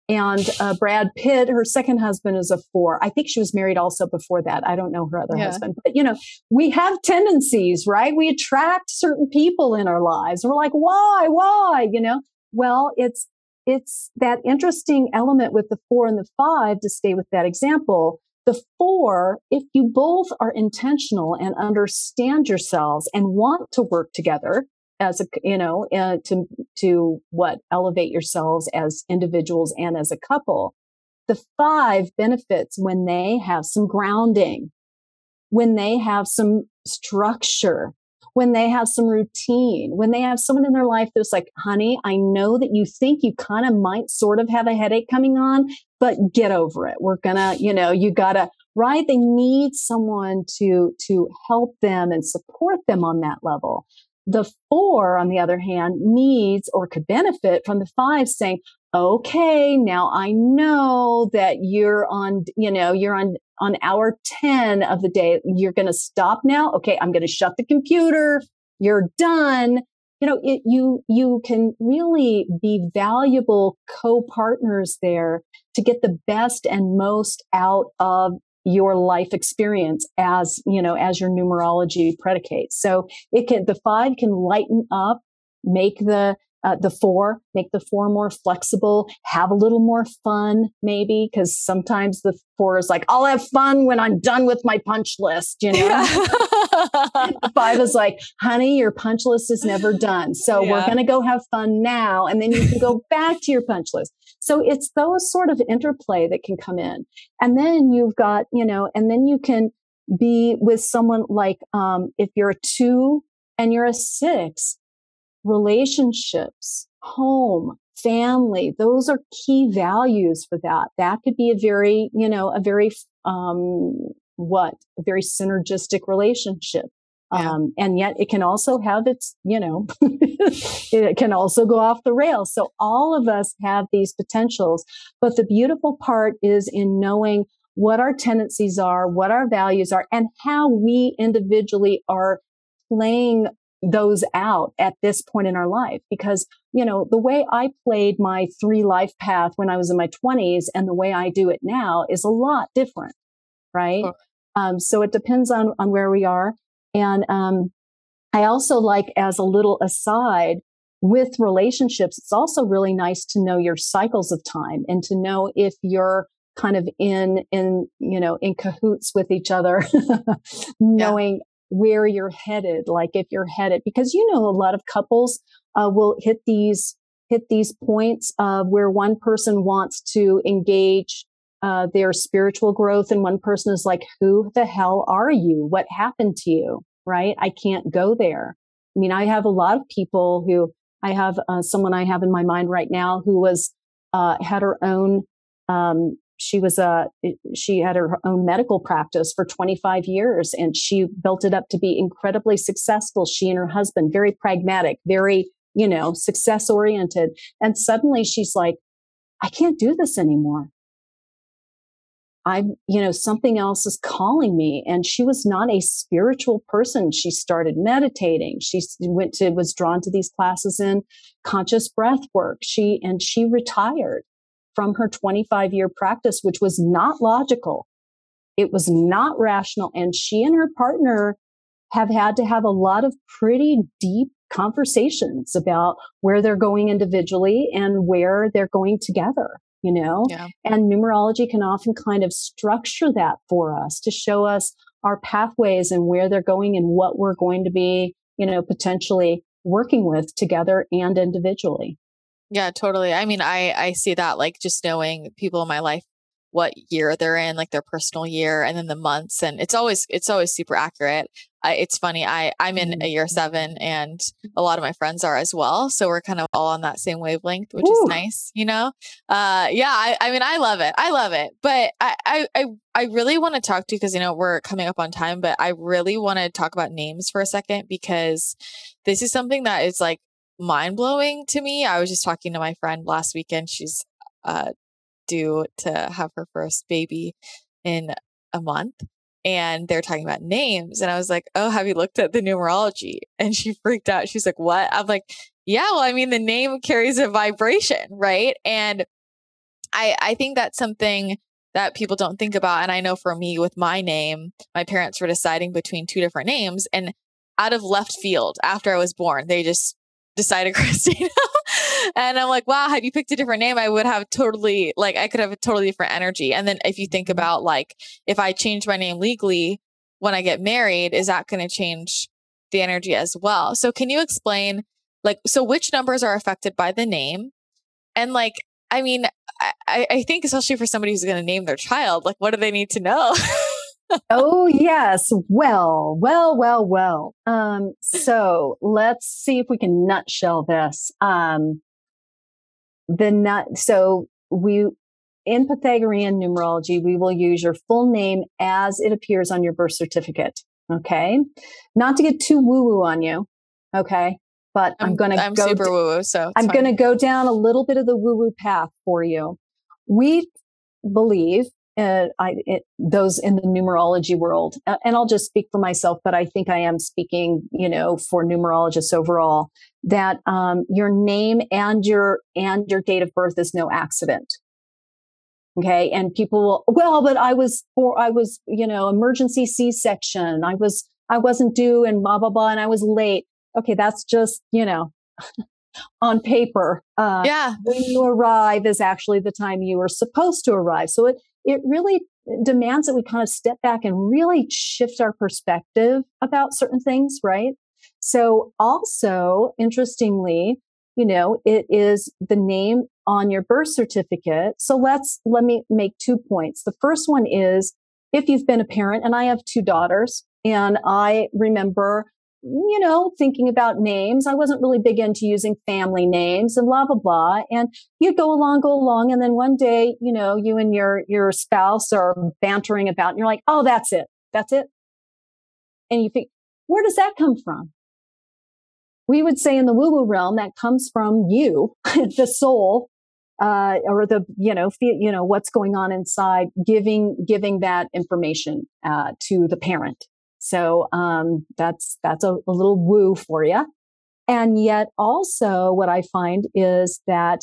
and uh, Brad Pitt, her second husband, is a four. I think she was married also before that. I don't know her other Yeah. husband, but you know, we have tendencies, right? We attract certain people in our lives. We're like, why, why? You know, well, it's it's that interesting element with the four and the five to stay with that example. The four, if you both are intentional and understand yourselves and want to work together as a, you know, uh, to, to what elevate yourselves as individuals and as a couple, the five benefits when they have some grounding, when they have some structure, when they have some routine, when they have someone in their life that's like, honey, I know that you think you kind of might sort of have a headache coming on, but get over it. We're gonna, you know, you gotta, right? They need someone to, to help them and support them on that level. The four, on the other hand, needs or could benefit from the five saying, okay, now I know that you're on, you know, you're on, on hour 10 of the day. You're going to stop now. Okay. I'm going to shut the computer. You're done. You know, it, you, you can really be valuable co-partners there to get the best and most out of your life experience as, you know, as your numerology predicates. So it can, the five can lighten up, make the, uh, the four, make the four more flexible, have a little more fun, maybe, because sometimes the four is like, I'll have fun when I'm done with my punch list, you know? [LAUGHS] The five is like, honey, your punch list is never done. So we're going to go have fun now. And then you can go [LAUGHS] back to your punch list. So it's those sort of interplay that can come in. And then you've got, you know, and then you can, be with someone like um, if you're a two and you're a six, relationships, home, family, those are key values for that. That could be a very, you know, a very, um, what, a very synergistic relationship. Yeah. Um, and yet it can also have its, you know, [LAUGHS] it can also go off the rails. So all of us have these potentials. But the beautiful part is in knowing what our tendencies are, what our values are, and how we individually are playing those out at this point in our life. Because, you know, the way I played my three life path when I was in my 20s and the way I do it now is a lot different. Right. Um, so it depends on, on where we are. And um, I also like, as a little aside, with relationships, it's also really nice to know your cycles of time and to know if you're kind of in in you know in cahoots with each other [LAUGHS] knowing where you're headed, like if you're headed, because you know, a lot of couples uh, will hit these, hit these points of where one person wants to engage uh, their spiritual growth and one person is like, who the hell are you? What happened to you? Right. I can't go there. I mean, I have a lot of people who I have uh, someone I have in my mind right now who was, uh, had her own, um, she was uh, a she had her own medical practice for 25 years and she built it up to be incredibly successful. She and her husband very pragmatic very you know success oriented and suddenly she's like i can't do this anymore. I'm you know something else is calling me. And she was not a spiritual person. She started meditating. She went to was drawn to these classes in conscious breath work. She and she retired from her 25 year practice, which was not logical. It was not rational. And she and her partner have had to have a lot of pretty deep conversations about where they're going individually and where they're going together, you know? Yeah. And numerology can often kind of structure that for us to show us our pathways and where they're going and what we're going to be, you know, potentially working with together and individually. Yeah, totally. I mean, I I see that like just knowing people in my life what year they're in, like their personal year, and then the months, and it's always it's always super accurate. I, it's funny. I I'm in a year mm-hmm. seven, and a lot of my friends are as well, so we're kind of all on that same wavelength, which Ooh. is nice, you know. Uh, yeah. I, I mean, I love it. I love it, but I I I really want to talk to you because you know we're coming up on time, but I really want to talk about names for a second because this is something that is like mind blowing to me. I was just talking to my friend last weekend. She's uh, due to have her first baby in a month. And they're talking about names. And I was like, Oh, have you looked at the numerology? And she freaked out. She's like, What? I'm like, Yeah, well, I mean, the name carries a vibration, right? And I, I think that's something that people don't think about. And I know for me with my name, my parents were deciding between two different names. And out of left field, after I was born, they just decided [LAUGHS] Christina. and I'm like, wow, had you picked a different name, I would have totally, like, I could have a totally different energy. And then if you think mm-hmm. about, like, if I change my name legally when I get married, is that going to change the energy as well? So can you explain, like, so which numbers are affected by the name? And, like, I mean, I, I think especially for somebody who's going to name their child, like, what do they need to know? [LAUGHS] oh yes. Well well well well. Um so let's see if we can nutshell this. Um the nut so we in pythagorean numerology we will use your full name as it appears on your birth certificate okay? Not to get too woo woo on you okay? But i'm, I'm gonna I'm go super woo woo so i'm fine. gonna go down a little bit of the woo woo path for you. We believe uh, I, it, those in the numerology world. And I'll just speak for myself, but I think I am speaking, you know, for numerologists overall. That um, your name and your and your date of birth is no accident. Okay, and people will, well, but I was, for I was, you know, emergency C-section. I was, I wasn't due, and blah blah blah, and I was late. Okay, that's just, you know. [LAUGHS] on paper. Uh, yeah. When you arrive is actually the time you were supposed to arrive. So it, it really demands that we kind of step back and really shift our perspective about certain things, right? So also, interestingly, you know, it is the name on your birth certificate. So let's, let me make two points. The first one is if you've been a parent, and I have two daughters, and I remember you know, thinking about names. I wasn't really big into using family names and blah, blah, blah. And you go along, go along. And then one day, you know, you and your, your spouse are bantering about and you're like, oh, that's it. That's it. And you think, where does that come from? We would say in the woo woo realm that comes from you, [LAUGHS] the soul, uh, or the, you know, you know, what's going on inside, giving, giving that information, uh, to the parent. So um, that's that's a, a little woo for you. And yet, also, what I find is that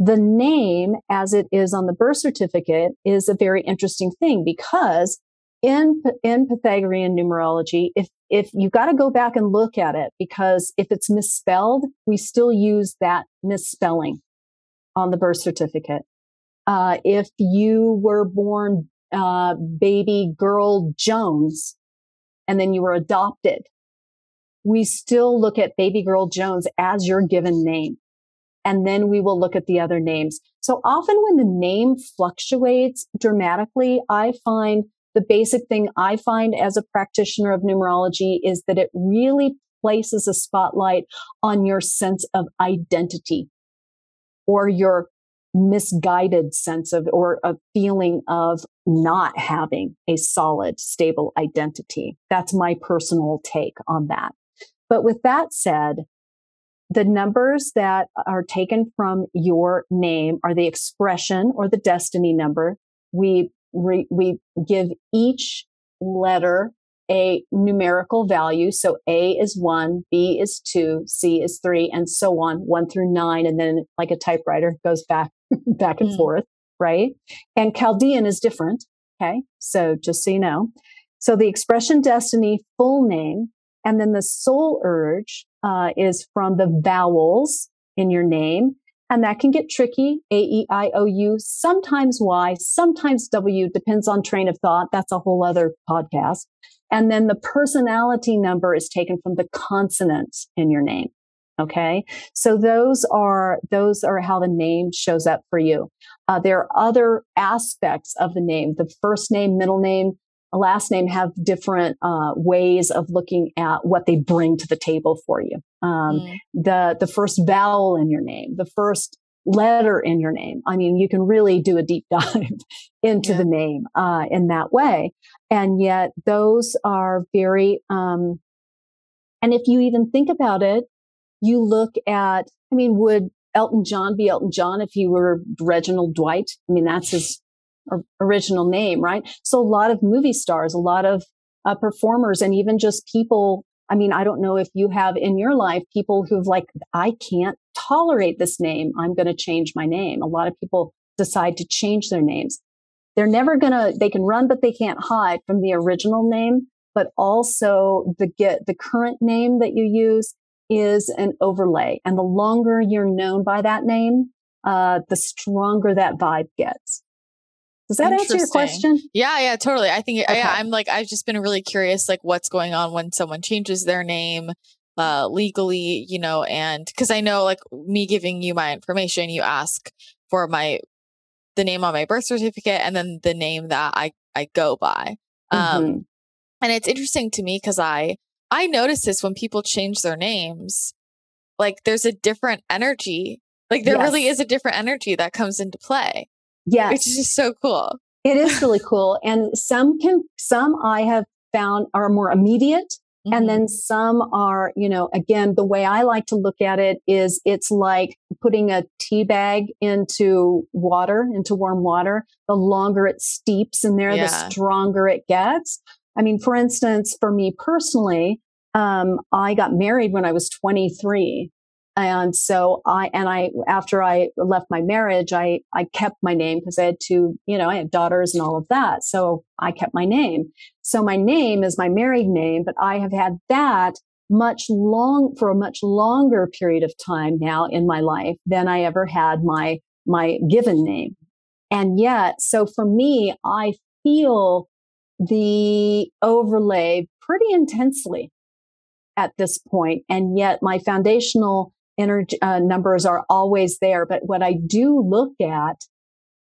the name, as it is on the birth certificate, is a very interesting thing because in in Pythagorean numerology, if if you got to go back and look at it because if it's misspelled, we still use that misspelling on the birth certificate. Uh, if you were born uh, baby girl Jones and then you were adopted, we still look at baby girl Jones as your given name. And then we will look at the other names. So often when the name fluctuates dramatically, I find the basic thing I find as a practitioner of numerology is that it really places a spotlight on your sense of identity or your misguided sense of or a feeling of not having a solid, stable identity. That's my personal take on that. But with that said, the numbers that are taken from your name are the expression or the destiny number. We re, we give each letter a numerical value. So A is one, B is two, C is three, and so on, one through nine. And then like a typewriter goes back, [LAUGHS] back and mm. forth, right? And Chaldean is different. Okay. So just so you know. So the expression destiny full name and then the soul urge uh, is from the vowels in your name. And that can get tricky. A, E, I, O, U, sometimes Y, sometimes W, depends on train of thought. That's a whole other podcast. And then the personality number is taken from the consonants in your name. Okay. So those are, those are how the name shows up for you. Uh, there are other aspects of the name. The first name, middle name, last name have different uh, ways of looking at what they bring to the table for you. Um, mm. The the first vowel in your name, the first letter in your name. I mean, you can really do a deep [LAUGHS] dive into yeah. the name uh, in that way. And yet, those are very. Um, and if you even think about it, you look at. I mean, would Elton John be Elton John if he were Reginald Dwight? I mean, that's his original name, right? So a lot of movie stars, a lot of uh, performers, and even just people I mean, I don't know if you have in your life people who've like, I can't tolerate this name. I'm going to change my name. A lot of people decide to change their names. They're never going to, they can run, but they can't hide from the original name. But also the get, the current name that you use is an overlay. And the longer you're known by that name, uh, the stronger that vibe gets. Does that answer your question? Yeah, yeah, totally. I think okay. I, I'm like I've just been really curious, like what's going on when someone changes their name uh, legally, you know, and because I know, like me giving you my information, you ask for my the name on my birth certificate and then the name that I I go by. Um, mm-hmm. and it's interesting to me because I I notice this when people change their names, like there's a different energy. Like there yes. really is a different energy that comes into play. Yes. Which is just so cool. It is [LAUGHS] really cool. And some can, some I have found are more immediate. Mm-hmm. And then some are, you know, again, the way I like to look at it is it's like putting a tea bag into water, into warm water. The longer it steeps in there, yeah. the stronger it gets. I mean, for instance, for me personally, um, I got married when I was 23. And so I, and I, after I left my marriage, I, I kept my name because I had two, you know, I had daughters and all of that. So I kept my name. So my name is my married name, but I have had that much long, for a much longer period of time now in my life than I ever had my, my given name. And yet, so for me, I feel the overlay pretty intensely at this. And yet my foundational energy uh, numbers are always there. But what I do look at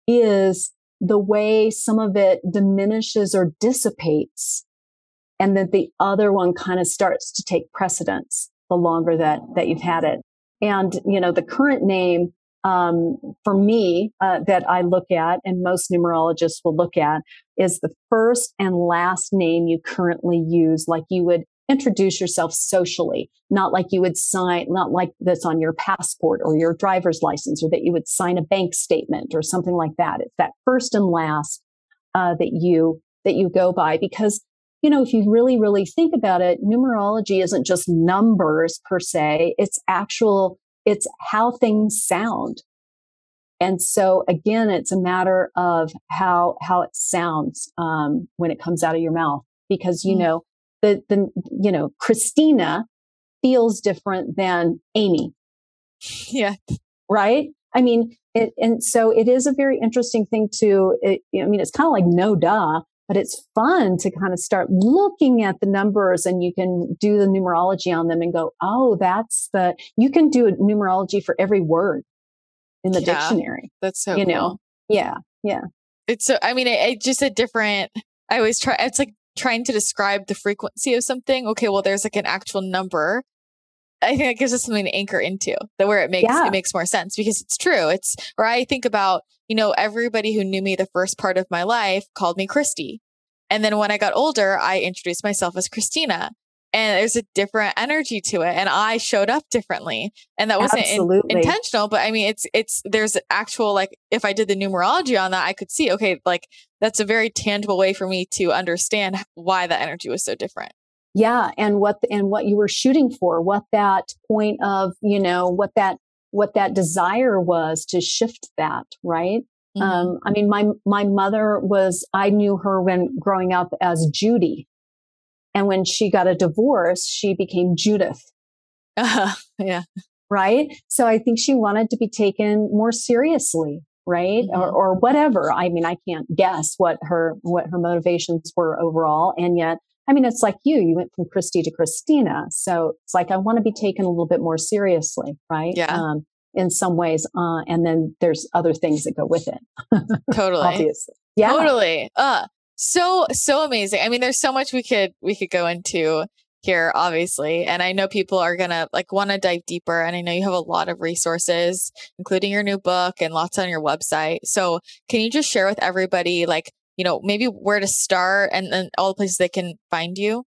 is the way some of it diminishes or dissipates and that the other one kind of starts to take precedence the longer that that you've had it and you know the current name um, for me uh, that i look at and most numerologists will look at is the first and last name you currently use like you would introduce yourself socially not like you would sign not like that's on your passport or your driver's license or that you would sign a bank statement or something like that it's that first and last uh, that you that you go by because you know, if you really, really think about it, numerology isn't just numbers per se. It's actual, it's how things sound. And so again, it's a matter of how, how it sounds, um, when it comes out of your mouth, because, you mm. know, the, the, you know, Christina feels different than Amy. Yeah. Right. I mean, it, and so it is a very interesting thing to, it, I mean, it's kind of like no duh, but it's fun to kind of start looking at the numbers and you can do the numerology on them and go, oh, that's the, you can do a numerology for every word in the yeah, dictionary. That's so, you cool. know, yeah, yeah. It's so, I mean, it, it just a different, I always try, it's like trying to describe the frequency of something. Okay, well, there's like an actual number. I think that gives us something to anchor into that where it makes yeah. it makes more sense because it's true. It's where I think about, you know, everybody who knew me the first part of my life called me Christy. And then when I got older, I introduced myself as Christina. And there's a different energy to it. And I showed up differently. And that wasn't in, intentional, but I mean, it's, it's, there's actual, like, if I did the numerology on that, I could see, okay, like, that's a very tangible way for me to understand why that energy was so different yeah and what and what you were shooting for what that point of you know what that what that desire was to shift that right mm-hmm. um i mean my my mother was i knew her when growing up as judy and when she got a divorce she became judith uh, yeah right so i think she wanted to be taken more seriously right mm-hmm. or, or whatever i mean i can't guess what her what her motivations were overall and yet I mean, it's like you, you went from Christy to Christina. So it's like, I want to be taken a little bit more seriously, right? Yeah. Um, in some ways. Uh, and then there's other things that go with it. [LAUGHS] totally. Obviously. Yeah. Totally. Uh, so, so amazing. I mean, there's so much we could, we could go into here, obviously. And I know people are to like want to dive deeper. And I know you have a lot of resources, including your new book and lots on your website. So can you just share with everybody, like, you know, maybe where to start and, and all the places they can find you?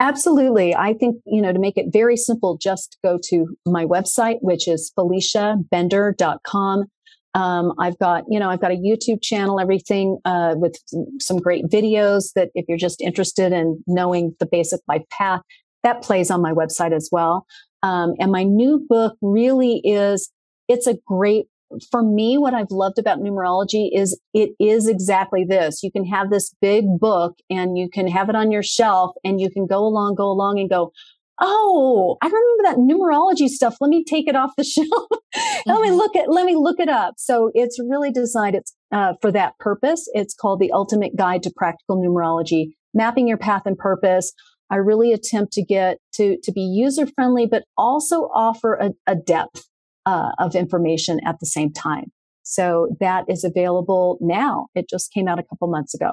Absolutely. I think, you know, to make it very simple, just go to my website, which is feliciabender.com. Um, I've got, you know, I've got a YouTube channel, everything uh, with some great videos that if you're just interested in knowing the basic life path, that plays on my website as well. Um, and my new book really is, it's a great for me, what I've loved about numerology is it is exactly this. You can have this big book and you can have it on your shelf and you can go along, go along and go, Oh, I remember that numerology stuff. Let me take it off the [LAUGHS] shelf. mm-hmm. let me look at, let me look it up. So it's really designed it's, uh, for that purpose. It's called the ultimate guide to practical numerology, mapping your path and purpose. I really attempt to get to, to be user friendly, but also offer a, a depth uh, of information at the same time. So that is available now. It just came out a couple months ago.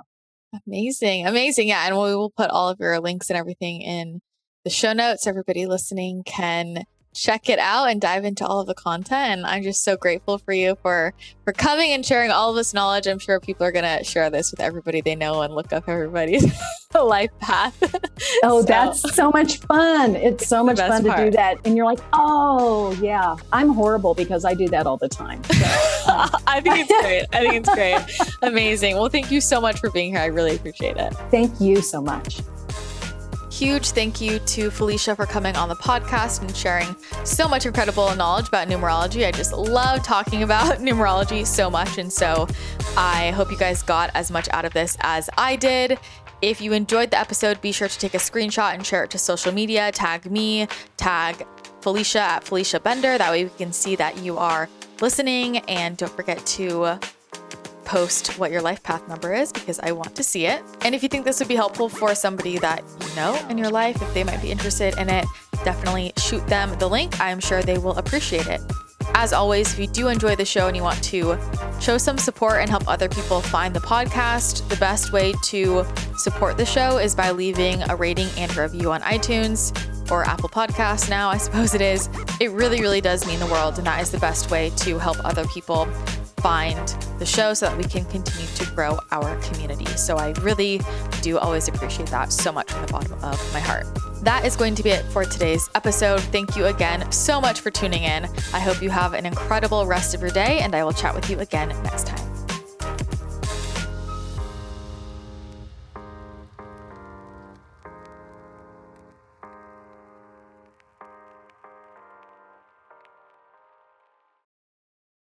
Amazing. Amazing. Yeah. And we will put all of your links and everything in the show notes. Everybody listening can check it out and dive into all of the content. And I'm just so grateful for you for for coming and sharing all of this knowledge. I'm sure people are gonna share this with everybody they know and look up everybody's [LAUGHS] life path. [LAUGHS] oh, so, that's so much fun. It's, it's so much fun part. to do that. And you're like, oh yeah. I'm horrible because I do that all the time. [LAUGHS] So, um. I think it's great. I think it's great. Amazing. Well, thank you so much for being here. I really appreciate it. Thank you so much. Huge thank you to Felicia for coming on the podcast and sharing so much incredible knowledge about numerology. I just love talking about [LAUGHS] numerology so much. And so I hope you guys got as much out of this as I did. If you enjoyed the episode, be sure to take a screenshot and share it to social media. Tag me, tag Felicia at Felicia Bender. That way we can see that you are listening. And don't forget to post what your life path number is because I want to see it. And if you think this would be helpful for somebody that you know in your life, if they might be interested in it, definitely shoot them the link. I'm sure they will appreciate it. As always, if you do enjoy the show and you want to show some support and help other people find the podcast. The best way to support the show is by leaving a rating and review on iTunes or Apple Podcasts now, I suppose it is. It really, really does mean the world. And that is the best way to help other people find the show so that we can continue to grow our community. So I really do always appreciate that so much from the bottom of my heart. That is going to be it for today's episode. Thank you again so much for tuning in. I hope you have an incredible rest of your day, and I will chat with you again next time.